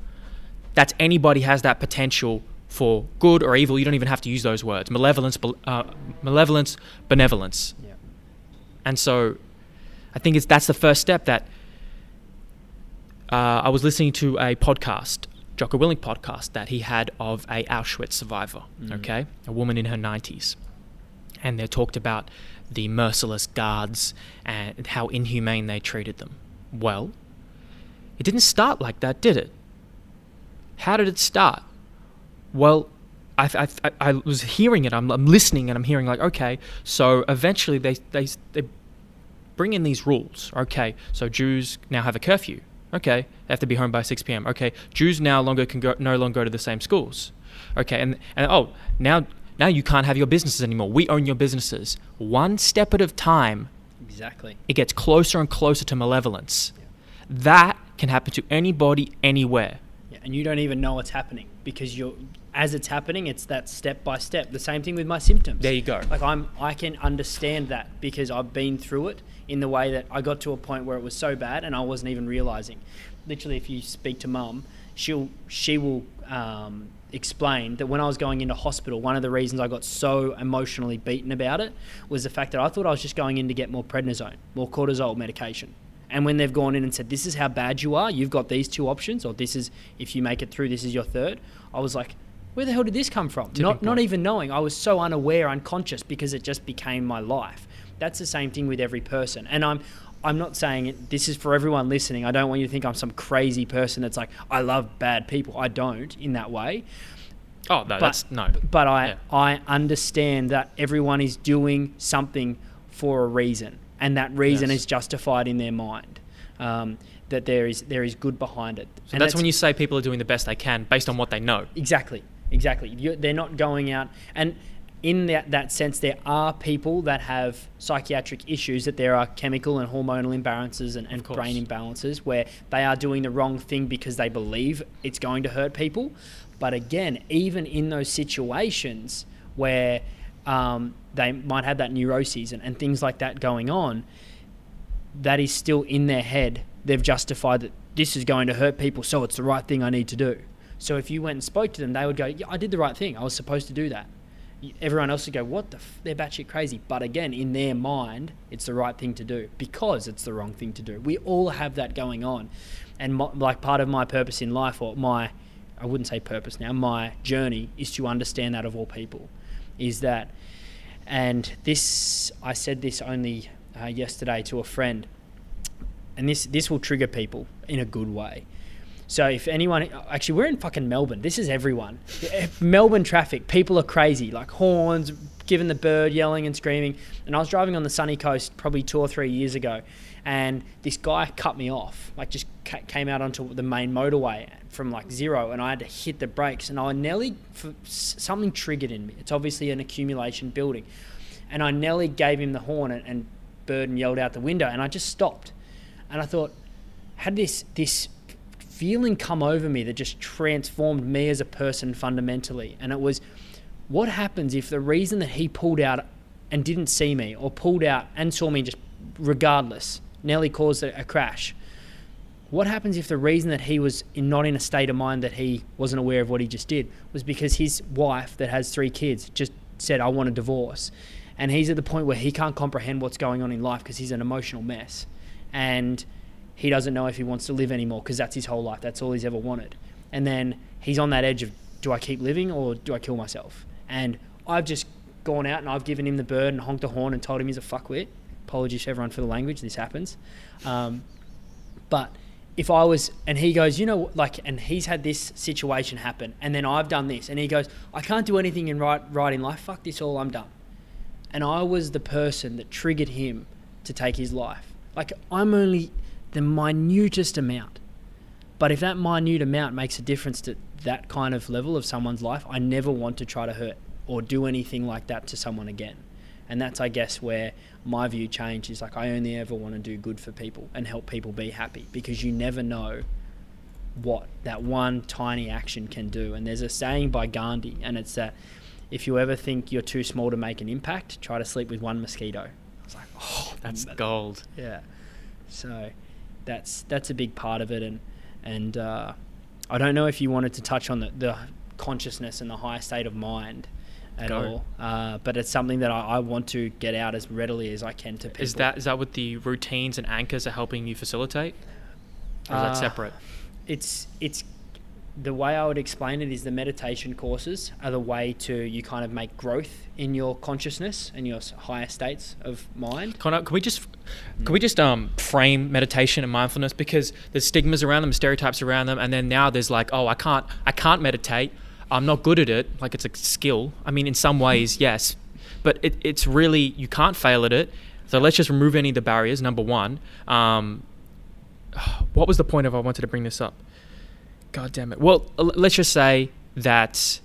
That's anybody has that potential for good or evil. You don't even have to use those words. Malevolence, uh, malevolence, benevolence. yeah. And so I think it's that's the first step that uh, I was listening to a podcast, Jocko Willink podcast that he had of a Auschwitz survivor, Mhm. okay? A woman in her 90s. And they talked about the merciless guards and how inhumane they treated them. Well, it didn't start like that, did it? How did it start? Well, I, I, I- was hearing it. I'm, I'm listening, and I'm hearing like, okay. So eventually, they they they bring in these rules. Okay, so Jews now have a curfew. Okay, they have to be home by 6 p.m. Okay, Jews now longer can go no longer go to the same schools. Okay, and and oh now now you can't have your businesses anymore. We own your businesses. One step at a time, Exactly. it gets closer and closer to malevolence. That can happen to anybody, anywhere. Yeah, and you don't even know what's happening because you're as it's happening, it's that step by step. The same thing with my symptoms. There you go. Like I'm, I can understand that because I've been through it in the way that I got to a point where it was so bad and I wasn't even realizing. Literally, if you speak to mum, she'll she will um, explain that when I was going into hospital, one of the reasons I got so emotionally beaten about it was the fact that I thought I was just going in to get more prednisone, more cortisol medication. And when they've gone in and said, "This is how bad you are. You've got these two options, or this is if you make it through, this is your third, I was like, "Where the hell did this come from?" Tipping Not not even knowing. I was so unaware, unconscious because it just became my life. that's the same thing with every person. And I'm I'm not saying it, this is for everyone listening. I don't want you to think I'm some crazy person that's like I love bad people. I don't in that way. Oh no, But- that's no. But I Yeah. I understand that everyone is doing something for a reason, and that reason Yes. is justified in their mind. Um, that there is there is good behind it. So that's, when you say people are doing the best they can based on what they know. Exactly, exactly. you they're not going out, and in that, that sense, there are people that have psychiatric issues, that there are chemical and hormonal imbalances and, and brain imbalances where they are doing the wrong thing because they believe it's going to hurt people. But again, even in those situations where um, they might have that neuroses and, and things like that going on, that is still in their head. They've justified that this is going to hurt people, so it's the right thing I need to do. So if you went and spoke to them, they would go, "Yeah, I did the right thing. I was supposed to do that." Everyone else would go, "What the? F-? They're batshit crazy." But again, in their mind, it's the right thing to do because it's the wrong thing to do. We all have that going on, and my, like part of my purpose in life, or my, I wouldn't say purpose now, my journey is to understand that of all people, is that, and this I said this only uh, yesterday to a friend and this this will trigger people in a good way. So if anyone, actually, we're in fucking Melbourne. This is everyone. Melbourne traffic. People are crazy, like horns, giving the bird, yelling and screaming. And I was driving on the sunny coast probably two or three years ago, and this guy cut me off. Like just came out onto the main motorway from like zero, and I had to hit the brakes, and I nearly something triggered in me. It's obviously an accumulation building, and I nearly gave him the horn and, and bird and yelled out the window, and I just stopped and I thought, had this this feeling come over me that just transformed me as a person fundamentally, and it was, what happens if the reason that he pulled out and didn't see me, or pulled out and saw me just regardless, nearly caused a, a crash. What happens if the reason that he was in, not in a state of mind that he wasn't aware of what he just did was because his wife, that has three kids, just said, I want a divorce. And he's at the point where he can't comprehend what's going on in life because he's an emotional mess. And he doesn't know if he wants to live anymore because that's his whole life. That's all he's ever wanted. And then he's on that edge of do I keep living or do I kill myself? And I've just gone out and I've given him the bird and honked a horn and told him he's a fuckwit. Apologies to everyone for the language. This happens. Um, but if I was, and he goes, you know, like, and he's had this situation happen, and then I've done this, and he goes, I can't do anything in right, right in life. Fuck this all. I'm done. And I was the person that triggered him to take his life. Like, I'm only the minutest amount. But if that minute amount makes a difference to that kind of level of someone's life, I never want to try to hurt or do anything like that to someone again. And that's, I guess, where my view changed is like, I only ever want to do good for people and help people be happy because you never know what that one tiny action can do. And there's a saying by Gandhi, and it's that if you ever think you're too small to make an impact, try to sleep with one mosquito. I was like, oh, That's gold. yeah. So that's that's a big part of it, and and uh, I don't know if you wanted to touch on the, the consciousness and the higher state of mind at Go. all, uh, but it's something that I, I want to get out as readily as I can to people. Is that is that what the routines and anchors are helping you facilitate? Or is Uh, that separate? it's it's the way I would explain it is the meditation courses are the way to you kind of make growth in your consciousness and your higher states of mind. Connor, can we just can we just um, frame meditation and mindfulness because there's stigmas around them, stereotypes around them, and then now there's like, oh, I can't I can't meditate. I'm not good at it. Like it's a skill. I mean, in some ways, yes, but it, it's really you can't fail at it. So let's just remove any of the barriers. Number one, um, what was the point of I wanted to bring this up? God damn it. Well, let's just say that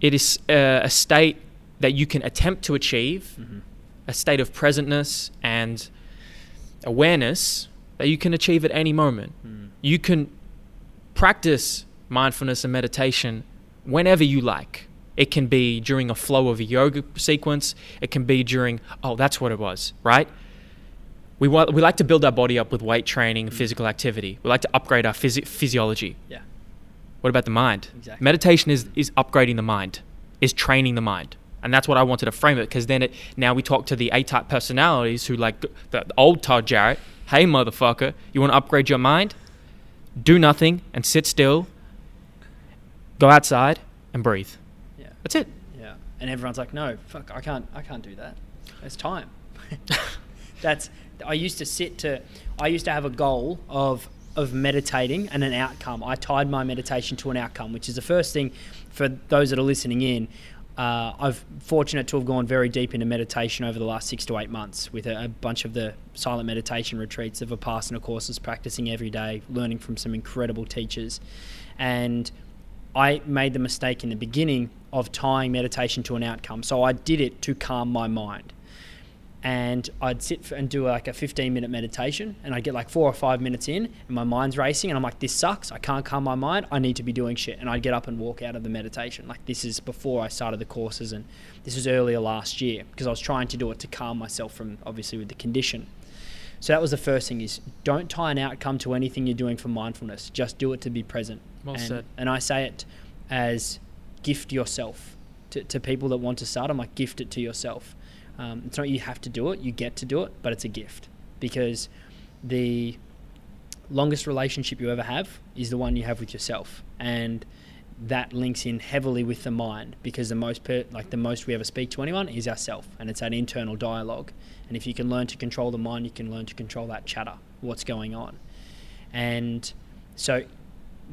it is uh, a state that you can attempt to achieve, a state of presentness and awareness that you can achieve at any moment. You can practice mindfulness and meditation whenever you like. It can be during a flow of a yoga sequence. It can be during, oh, that's what it was, right? We, wa- we like to build our body up with weight training, and physical activity. We like to upgrade our physi- physiology. Yeah. What about the mind? Exactly. Meditation is, is upgrading the mind, is training the mind. And that's what I wanted to frame it because then it now we talk to the A type personalities who like the, the old Todd Jarrett. Hey, motherfucker, you want to upgrade your mind? Do nothing and sit still. Go outside and breathe. Yeah. That's it. Yeah. And everyone's like, no, fuck, I can't, I can't do that. It's time. That's I used to sit to I used to have a goal of of meditating and an outcome. I tied my meditation to an outcome, which is the first thing for those that are listening in. Uh, I've fortunate to have gone very deep into meditation over the last six to eight months with a, a bunch of the silent meditation retreats, the Vipassana courses, practicing every day, learning from some incredible teachers, and I made the mistake in the beginning of tying meditation to an outcome. So I did it to calm my mind and I'd sit and do like a 15 minute meditation and I'd get like four or five minutes in and my mind's racing and I'm like, this sucks. I can't calm my mind. I need to be doing shit. And I'd get up and walk out of the meditation. Like this is before I started the courses and this was earlier last year because I was trying to do it to calm myself from obviously with the condition. So that was the first thing is don't tie an outcome to anything you're doing for mindfulness. Just do it to be present. Well and, said. and I say it as gift yourself to, to people that want to start. I'm like, gift it to yourself um, it's not you have to do it, you get to do it, but it's a gift. Because the longest relationship you ever have is the one you have with yourself, and that links in heavily with the mind because the most per, like the most we ever speak to anyone is ourself, and it's that internal dialogue. And if you can learn to control the mind, you can learn to control that chatter, what's going on, and so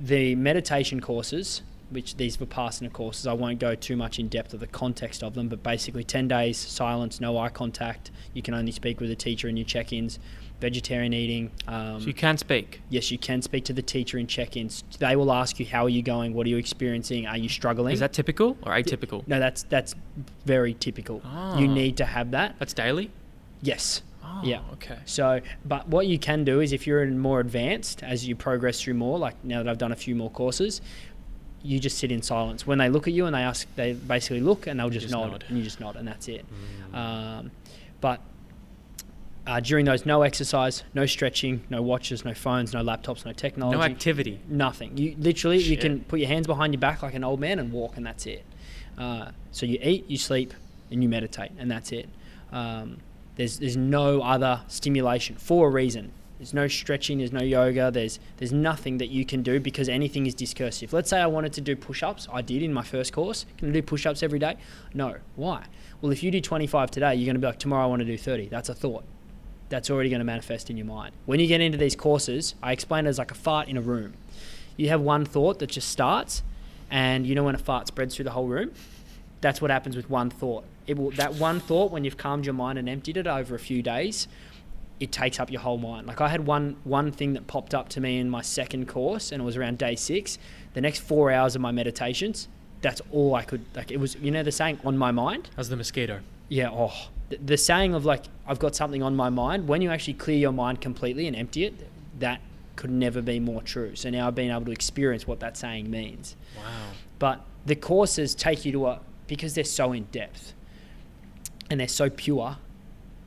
the meditation courses which these Vipassana courses, I won't go too much in depth of the context of them, but basically 10 days, silence, no eye contact. You can only speak with the teacher in your check ins, vegetarian eating. Um, So you can speak. yes, you can speak to the teacher in check ins. They will ask you, How are you going? What are you experiencing? Are you struggling? Is that typical or atypical? no, that's, that's very typical. Ah. You need to have that. That's daily? Yes. Oh, Yeah. Okay. So, but what you can do is if you're in more advanced, as you progress through more, like now that I've done a few more courses, you just sit in silence. When they look at you and they ask, they basically look and they'll just, just nod, nod. and you just nod, and that's it. Um, but uh, during those, no exercise, no stretching, no watches, no phones, no laptops, no technology, No activity. nothing. You literally you can put your hands behind your back like an old man and walk, and that's it. Uh, so you eat, you sleep, and you meditate, and that's it. Um, there's there's no other stimulation for a reason. There's no stretching. There's no yoga. There's there's nothing that you can do because anything is discursive. Let's say I wanted to do push-ups. I did in my first course. Can I do push-ups every day? No. Why? Well, if you do 25 today, you're going to be like, tomorrow I want to do 30. That's a thought that's already going to manifest in your mind. When you get into these courses, I explain it as like a fart in a room. You have one thought that just starts, and you know when a fart spreads through the whole room? That's what happens with one thought. It will that one thought when you've calmed your mind and emptied it over a few days, it takes up your whole mind. Like I had one one thing that popped up to me in my second course, and it was around day six. The next four hours of my meditations, that's all I could like. It was you know the saying on my mind. As the mosquito? Yeah, oh, the, the saying of like I've got something on my mind. When you actually clear your mind completely and empty it, that could never be more true. So now I've been able to experience what that saying means. Wow. But the courses take you to a because they're so in depth and they're so pure.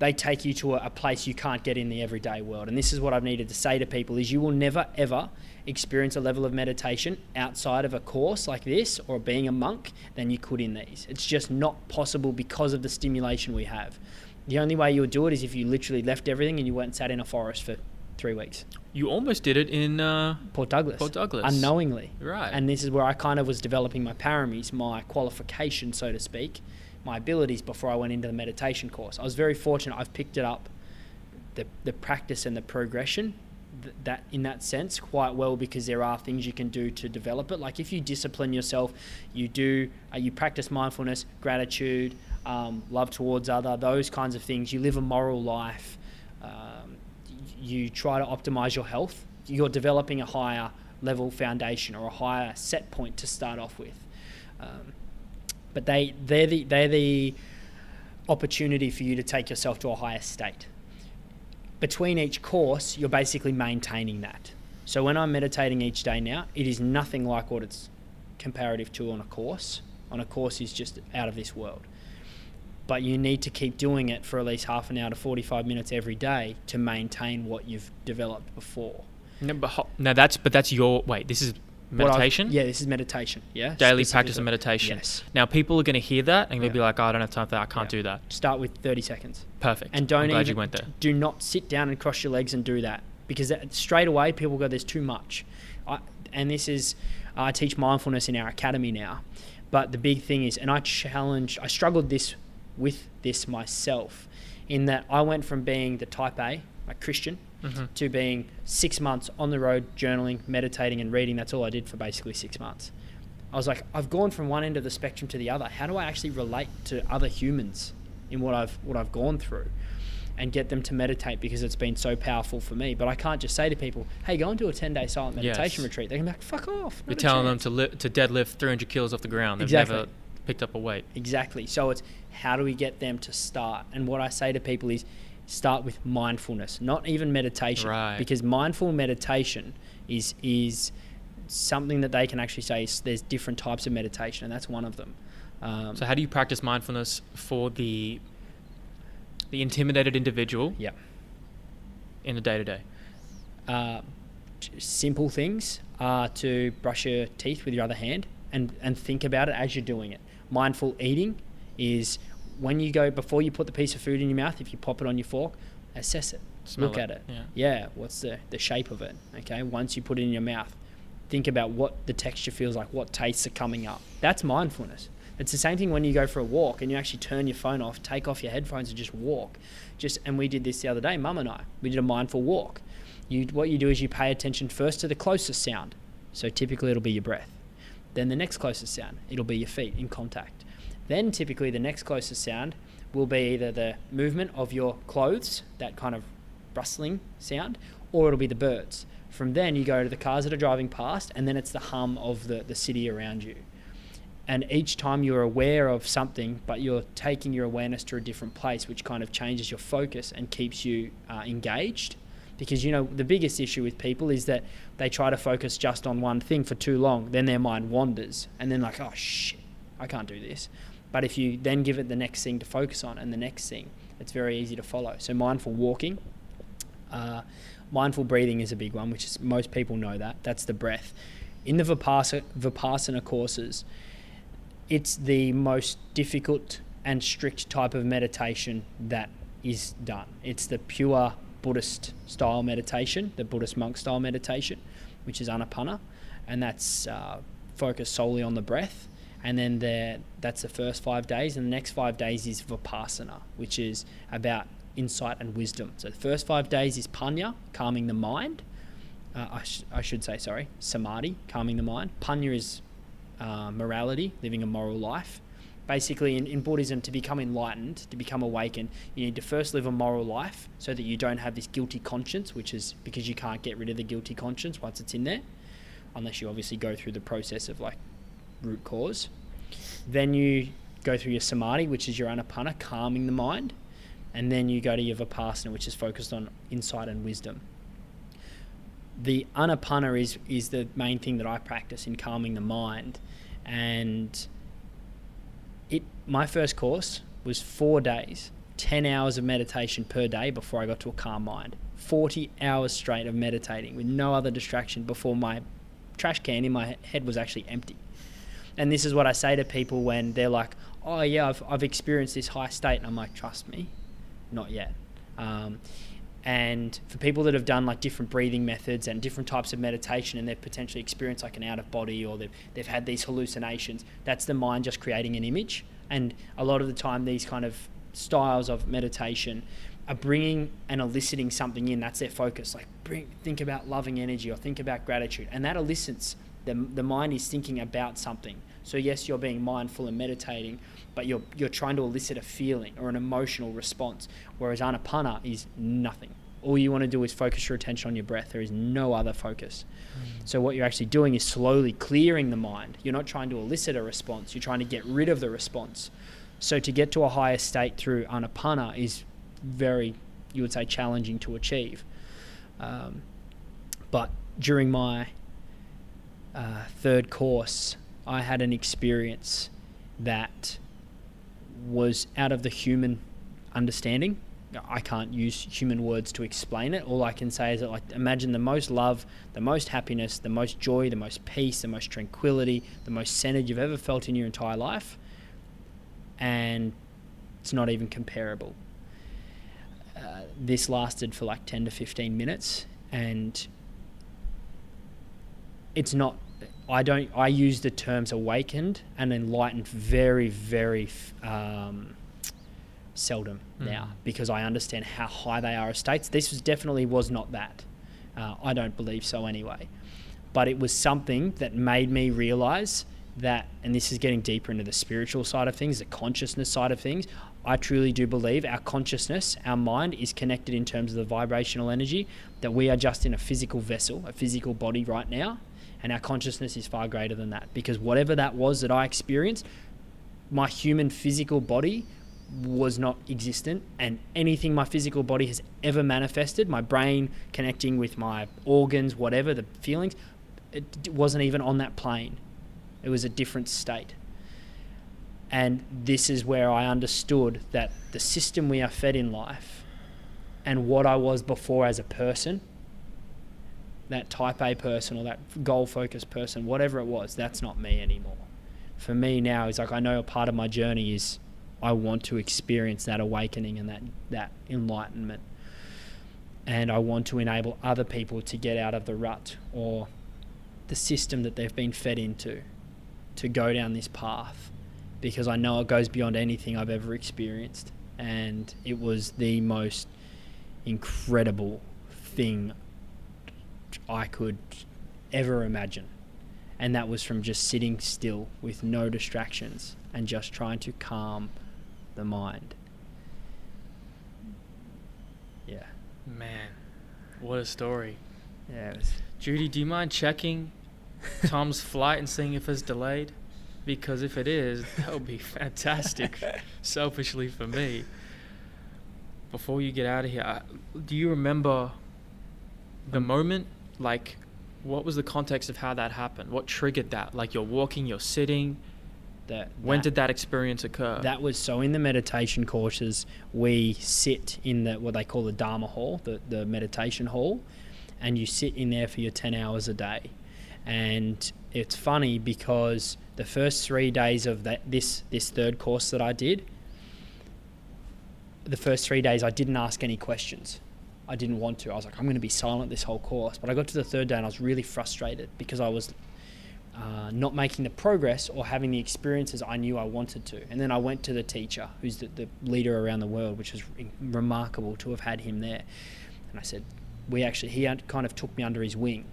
They take you to a, a place you can't get in the everyday world. And this is what I've needed to say to people: is you will never ever experience a level of meditation outside of a course like this or being a monk than you could in these. It's just not possible because of the stimulation we have. The only way you would do it is if you literally left everything and you went and sat in a forest for three weeks. You almost did it in. Uh, Port Douglas. Port Douglas. Unknowingly. Right. And this is where I kind of was developing my paramis, my qualification, so to speak, my abilities before I went into the meditation course. I was very fortunate. I've picked it up, the, the practice and the progression, th- that in that sense, quite well because there are things you can do to develop it. Like if you discipline yourself, you do, uh, you practice mindfulness, gratitude, um, love towards other, those kinds of things. You live a moral life. Um, you try to optimize your health, you're developing a higher level foundation or a higher set point to start off with. Um, but they they're the they're the opportunity for you to take yourself to a higher state. Between each course, you're basically maintaining that. So when I'm meditating each day now, it is nothing like what it's comparative to on a course. On a course is just out of this world but you need to keep doing it for at least half an hour to 45 minutes every day to maintain what you've developed before. no, but ho- no, that's but that's your wait. This is Meditation. Yeah, this is meditation. Yeah. Daily practice of meditation. Yes. Now people are going to hear that and they'll Yeah. be like, oh, "I don't have time for that. I can't Yeah. do that." Start with 30 seconds. Perfect. And don't I'm glad even, you went there. do not sit down and cross your legs and do that because that, straight away people go, there's too much. I, and this is, I teach mindfulness in our academy now. But the big thing is, and I challenge, I struggled this with this myself in that I went from being the type A, like Christian, Mm-hmm. to being six months on the road journaling, meditating, and reading. That's all I did for basically six months. I was like, I've gone from one end of the spectrum to the other. How do I actually relate to other humans in what I've what I've gone through, and get them to meditate because it's been so powerful for me? But I can't just say to people, "Hey, go and do a ten day silent meditation Yes. retreat." They can be like, "Fuck off." You're telling them to li- to deadlift 300 kilos off the ground. They've Exactly. never picked up a weight. Exactly. So it's how do we get them to start? And what I say to people is start with mindfulness, not even meditation. Right. Because mindful meditation is is something that they can actually say there's different types of meditation, and that's one of them. Um, So how do you practice mindfulness for the the intimidated individual yeah. in the day to day? uh, simple things are to brush your teeth with your other hand and, and think about it as you're doing it. Mindful eating is when you go, before you put the piece of food in your mouth, if you pop it on your fork, assess it. Smell look it, at it. yeah. Yeah, what's the, the shape of it? Okay, once you put it in your mouth, think about what the texture feels like, what tastes are coming up. That's mindfulness. It's the same thing when you go for a walk and you actually turn your phone off, take off your headphones, and just walk. Just and we did this the other day, Mum and I. We did a mindful walk. You what you do is you pay attention first to the closest sound. So typically it'll be your breath. Then the next closest sound, it'll be your feet in contact. Then typically the next closest sound will be either the movement of your clothes, that kind of rustling sound, or it'll be the birds. From then you go to the cars that are driving past, and then it's the hum of the, the city around you. And each time you're aware of something, but you're taking your awareness to a different place, which kind of changes your focus and keeps you uh, engaged. Because you know the biggest issue with people is that they try to focus just on one thing for too long, then their mind wanders, and then like, oh shit, I can't do this. But if you then give it the next thing to focus on and the next thing, it's very easy to follow. So mindful walking, uh, mindful breathing is a big one, which is most people know that. That's the breath. In the Vipassana, Vipassana courses, it's the most difficult and strict type of meditation that is done. It's the pure Buddhist style meditation, the Buddhist monk style meditation, which is anapana, and that's uh, focused solely on the breath. And then the, that's the first five days, and the next five days is vipassana, which is about insight and wisdom. So the first five days is panya, calming the mind. Uh, I, sh- I should say, sorry, samadhi, calming the mind. Panya is uh, morality, living a moral life. Basically, in, in Buddhism, to become enlightened, to become awakened, you need to first live a moral life so that you don't have this guilty conscience, which is because you can't get rid of the guilty conscience once it's in there, unless you obviously go through the process of like root cause. Then you go through your samadhi, which is your anapana, calming the mind. And then you go to your vipassana, which is focused on insight and wisdom. The anapana is, is the main thing that I practice in calming the mind. And it my first course was four days, 10 hours of meditation per day before I got to a calm mind. 40 hours straight of meditating with no other distraction before my trash can in my head was actually empty. And this is what I say to people when they're like, oh, yeah, I've, I've experienced this high state. And I'm like, trust me, not yet. Um, and for people that have done like different breathing methods and different types of meditation and they've potentially experienced like an out of body or they've, they've had these hallucinations, that's the mind just creating an image. And a lot of the time, these kind of styles of meditation are bringing and eliciting something in. That's their focus. Like, bring, think about loving energy or think about gratitude. And that elicits the, the mind is thinking about something. So yes, you're being mindful and meditating, but you're you're trying to elicit a feeling or an emotional response. Whereas anapana is nothing. All you want to do is focus your attention on your breath. There is no other focus. So what you're actually doing is slowly clearing the mind. You're not trying to elicit a response. You're trying to get rid of the response. So to get to a higher state through anapana is very, you would say, challenging to achieve. Um, but during my uh, third course, I had an experience that was out of the human understanding. I can't use human words to explain it. All I can say is that, like, imagine the most love, the most happiness, the most joy, the most peace, the most tranquility, the most centered you've ever felt in your entire life, and it's not even comparable. Uh, this lasted for like 10 to 15 minutes, and it's not I don't. I use the terms awakened and enlightened very, very um, seldom Mm. now because I understand how high they are as states. This was definitely was not that. Uh, I don't believe so anyway. But it was something that made me realize that, and this is getting deeper into the spiritual side of things, the consciousness side of things. I truly do believe our consciousness, our mind, is connected in terms of the vibrational energy, that we are just in a physical vessel, a physical body right now, and our consciousness is far greater than that. Because whatever that was that I experienced, my human physical body was not existent and anything my physical body has ever manifested my brain connecting with my organs whatever the feelings it wasn't even on that plane it was a different state and this is where i understood that the system we are fed in life and what i was before as a person that type a person or that goal focused person whatever it was that's not me anymore for me now is like I know a part of my journey is I want to experience that awakening and that that enlightenment. And I want to enable other people to get out of the rut or the system that they've been fed into to go down this path because I know it goes beyond anything I've ever experienced and it was the most incredible thing I could ever imagine and that was from just sitting still with no distractions and just trying to calm the mind. Yeah, Man, what a story. yeah. It was, Judy, do you mind checking Tom's flight and seeing if it's delayed? Because if it is, that would be fantastic, selfishly for me. Before you get out of here, I, do you remember the moment? Like, what was the context of how that happened? What triggered that? Like, you're walking, you're sitting. that, When that- did that experience occur? That was so in the meditation courses, we sit in the what they call the Dharma hall, the, the meditation hall, and you sit in there for your 10 hours a day. And it's funny because the first three days of that this this third course that I did, the first three days I didn't ask any questions. I didn't want to. I was like, I'm going to be silent this whole course. But I got to the third day and I was really frustrated because I was uh, not making the progress or having the experiences I knew I wanted to. And then I went to the teacher, who's the, the leader around the world, which was re- remarkable to have had him there. And I said, we actually, he kind of took me under his wing.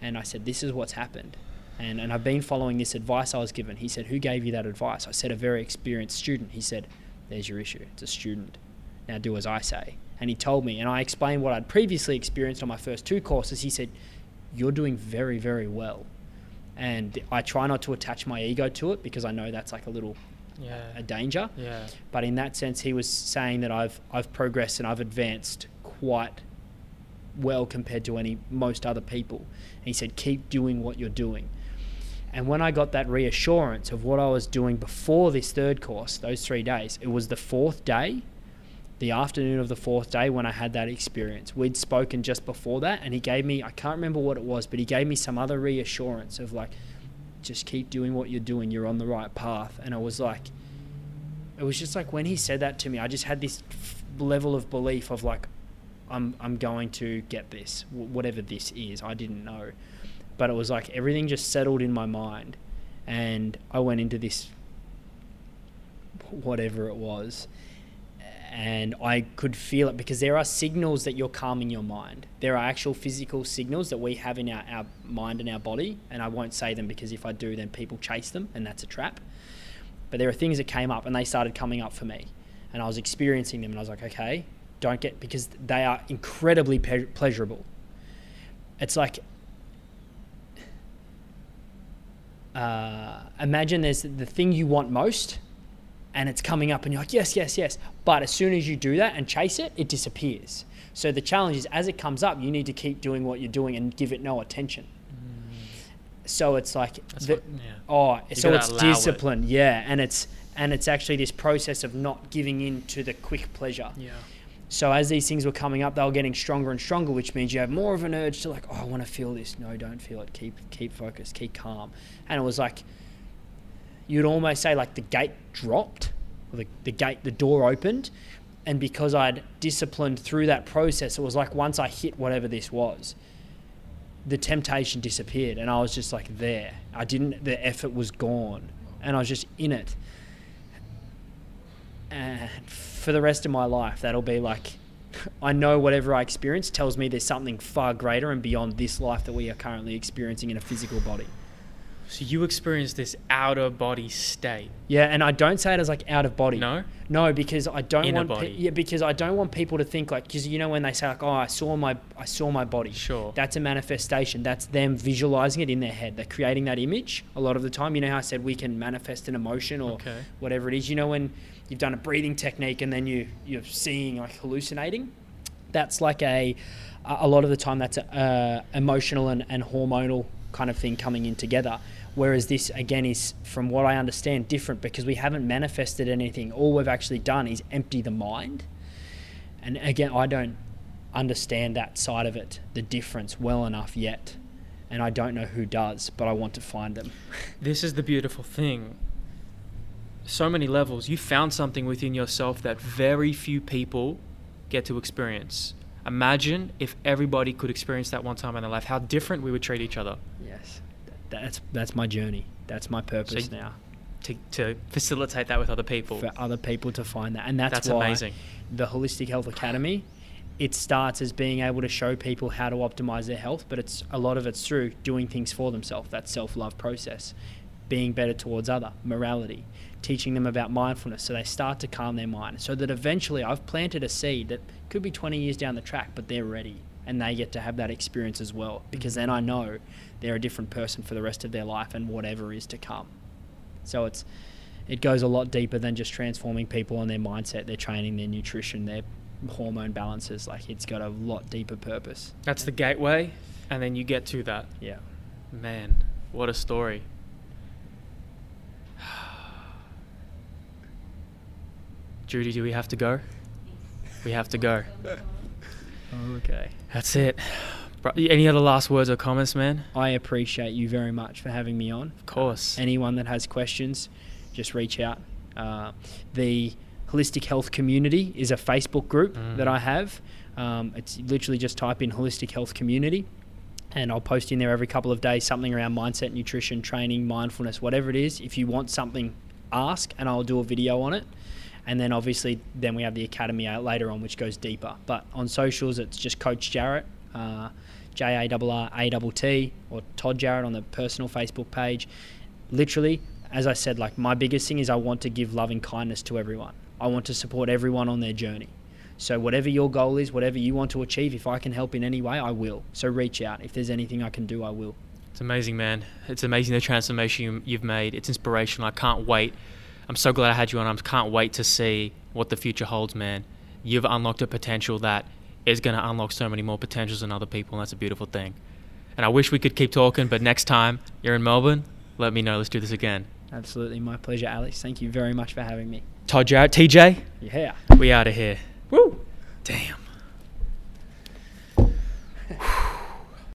And I said, this is what's happened. And, and I've been following this advice I was given. He said, who gave you that advice? I said, a very experienced student. He said, there's your issue. It's a student. Now do as I say. And he told me, and I explained what I'd previously experienced on my first two courses. He said, you're doing very, very well and I try not to attach my ego to it because I know that's like a little yeah. a danger. Yeah. But in that sense, he was saying that I've I've progressed and I've advanced quite well compared to any most other people. And he said, keep doing what you're doing. And when I got that reassurance of what I was doing before this third course, those three days, it was the fourth day, the afternoon of the fourth day when I had that experience. We'd spoken just before that, and he gave me, I can't remember what it was, but he gave me some other reassurance of like, just keep doing what you're doing, you're on the right path. And I was like, it was just like when he said that to me, I just had this level of belief of like, I'm, I'm going to get this, wh- whatever this is. I didn't know. But it was like everything just settled in my mind. And I went into this, whatever it was, and I could feel it because there are signals that you're calming your mind. There are actual physical signals that we have in our, our mind and our body. And I won't say them because if I do, then people chase them, and that's a trap. But there are things that came up and they started coming up for me. And I was experiencing them, and I was like, okay, don't get, because they are incredibly pe- pleasurable. It's like, uh, imagine there's the thing you want most, and it's coming up, and you're like, yes, yes, yes. But as soon as you do that and chase it, it disappears. So the challenge is, as it comes up, you need to keep doing what you're doing and give it no attention. So it's like, the, what, yeah. oh, so it's allow it. discipline, yeah, and it's and it's actually this process of not giving in to the quick pleasure. Yeah. So as these things were coming up, they were getting stronger and stronger, which means you have more of an urge to like, oh, I want to feel this. No, don't feel it. Keep keep focused. Keep calm. And it was like, you'd almost say like the gate dropped, the the gate, the door opened, and because I'd disciplined through that process, it was like once I hit whatever this was, the temptation disappeared, and I was just like there. I didn't. The effort was gone, and I was just in it. And for the rest of my life, that'll be like, I know whatever I experience tells me there's something far greater and beyond this life that we are currently experiencing in a physical body. So you experience this outer body state. Yeah, and I don't say it as like out of body. No? No, because I don't Inner want pe- body. yeah, because I don't want people to think like because you know when they say like oh I saw my I saw my body. Sure. That's a manifestation. That's them visualizing it in their head. They're creating that image a lot of the time. You know how I said we can manifest an emotion or Okay. whatever it is. You know when you've done a breathing technique and then you you're seeing like hallucinating. That's like a a lot of the time that's a uh, emotional and, and hormonal kind of thing coming in together. Whereas this again is, from what I understand, different because we haven't manifested anything. All we've actually done is empty the mind. And again, I don't understand that side of it, the difference, well enough yet. And I don't know who does, but I want to find them. This is the beautiful thing. So many levels. You found something within yourself that very few people get to experience. Imagine if everybody could experience that one time in their life, how different we would treat each other. Yes, that's that's my journey. That's my purpose So- now To, to facilitate that with other people. for other people to find that, and that's, That's why amazing. the Holistic Health Academy. It starts as being able to show people how to optimize their health, but it's a lot of it's through doing things for themselves. That self love process, being better towards other, morality, teaching them about mindfulness, so they start to calm their mind. So that eventually, I've planted a seed that could be 20 years down the track, but they're ready and they get to have that experience as well. Because mm-hmm. then I know they're a different person for the rest of their life and whatever is to come. So it's it goes a lot deeper than just transforming people and their mindset, their training, their nutrition, their hormone balances. Like it's got a lot deeper purpose. That's the gateway, and then you get to that. Yeah. Man, what a story. Judy, do we have to go? We have to go. Okay. That's it. Any other last words or comments, man? I appreciate you very much for having me on. Of course. Anyone that has questions, just reach out. Uh, the Holistic Health Community is a Facebook group Mm. that I have. Um, it's literally just type in Holistic Health Community, and I'll post in there every couple of days something around mindset, nutrition, training, mindfulness, whatever it is. If you want something, ask, and I'll do a video on it. And then obviously, then we have the academy out later on, which goes deeper. But on socials, it's just Coach Jarrat, uh, J A R R A T or Todd Jarrat on the personal Facebook page. Literally, as I said, like my biggest thing is I want to give loving kindness to everyone. I want to support everyone on their journey. So whatever your goal is, whatever you want to achieve, if I can help in any way, I will. So reach out. If there's anything I can do, I will. It's amazing, man. It's amazing the transformation you, you've made. It's inspirational. I can't wait. I'm so glad I had you on. I can't wait to see what the future holds, man. You've unlocked a potential that is going to unlock so many more potentials in other people, and that's a beautiful thing. And I wish we could keep talking, but next time you're in Melbourne, let me know. Let's do this again. Absolutely. My pleasure, Alex. Thank you very much for having me. Todd Jarrat, TJ. Yeah. We out of here. Woo. Damn.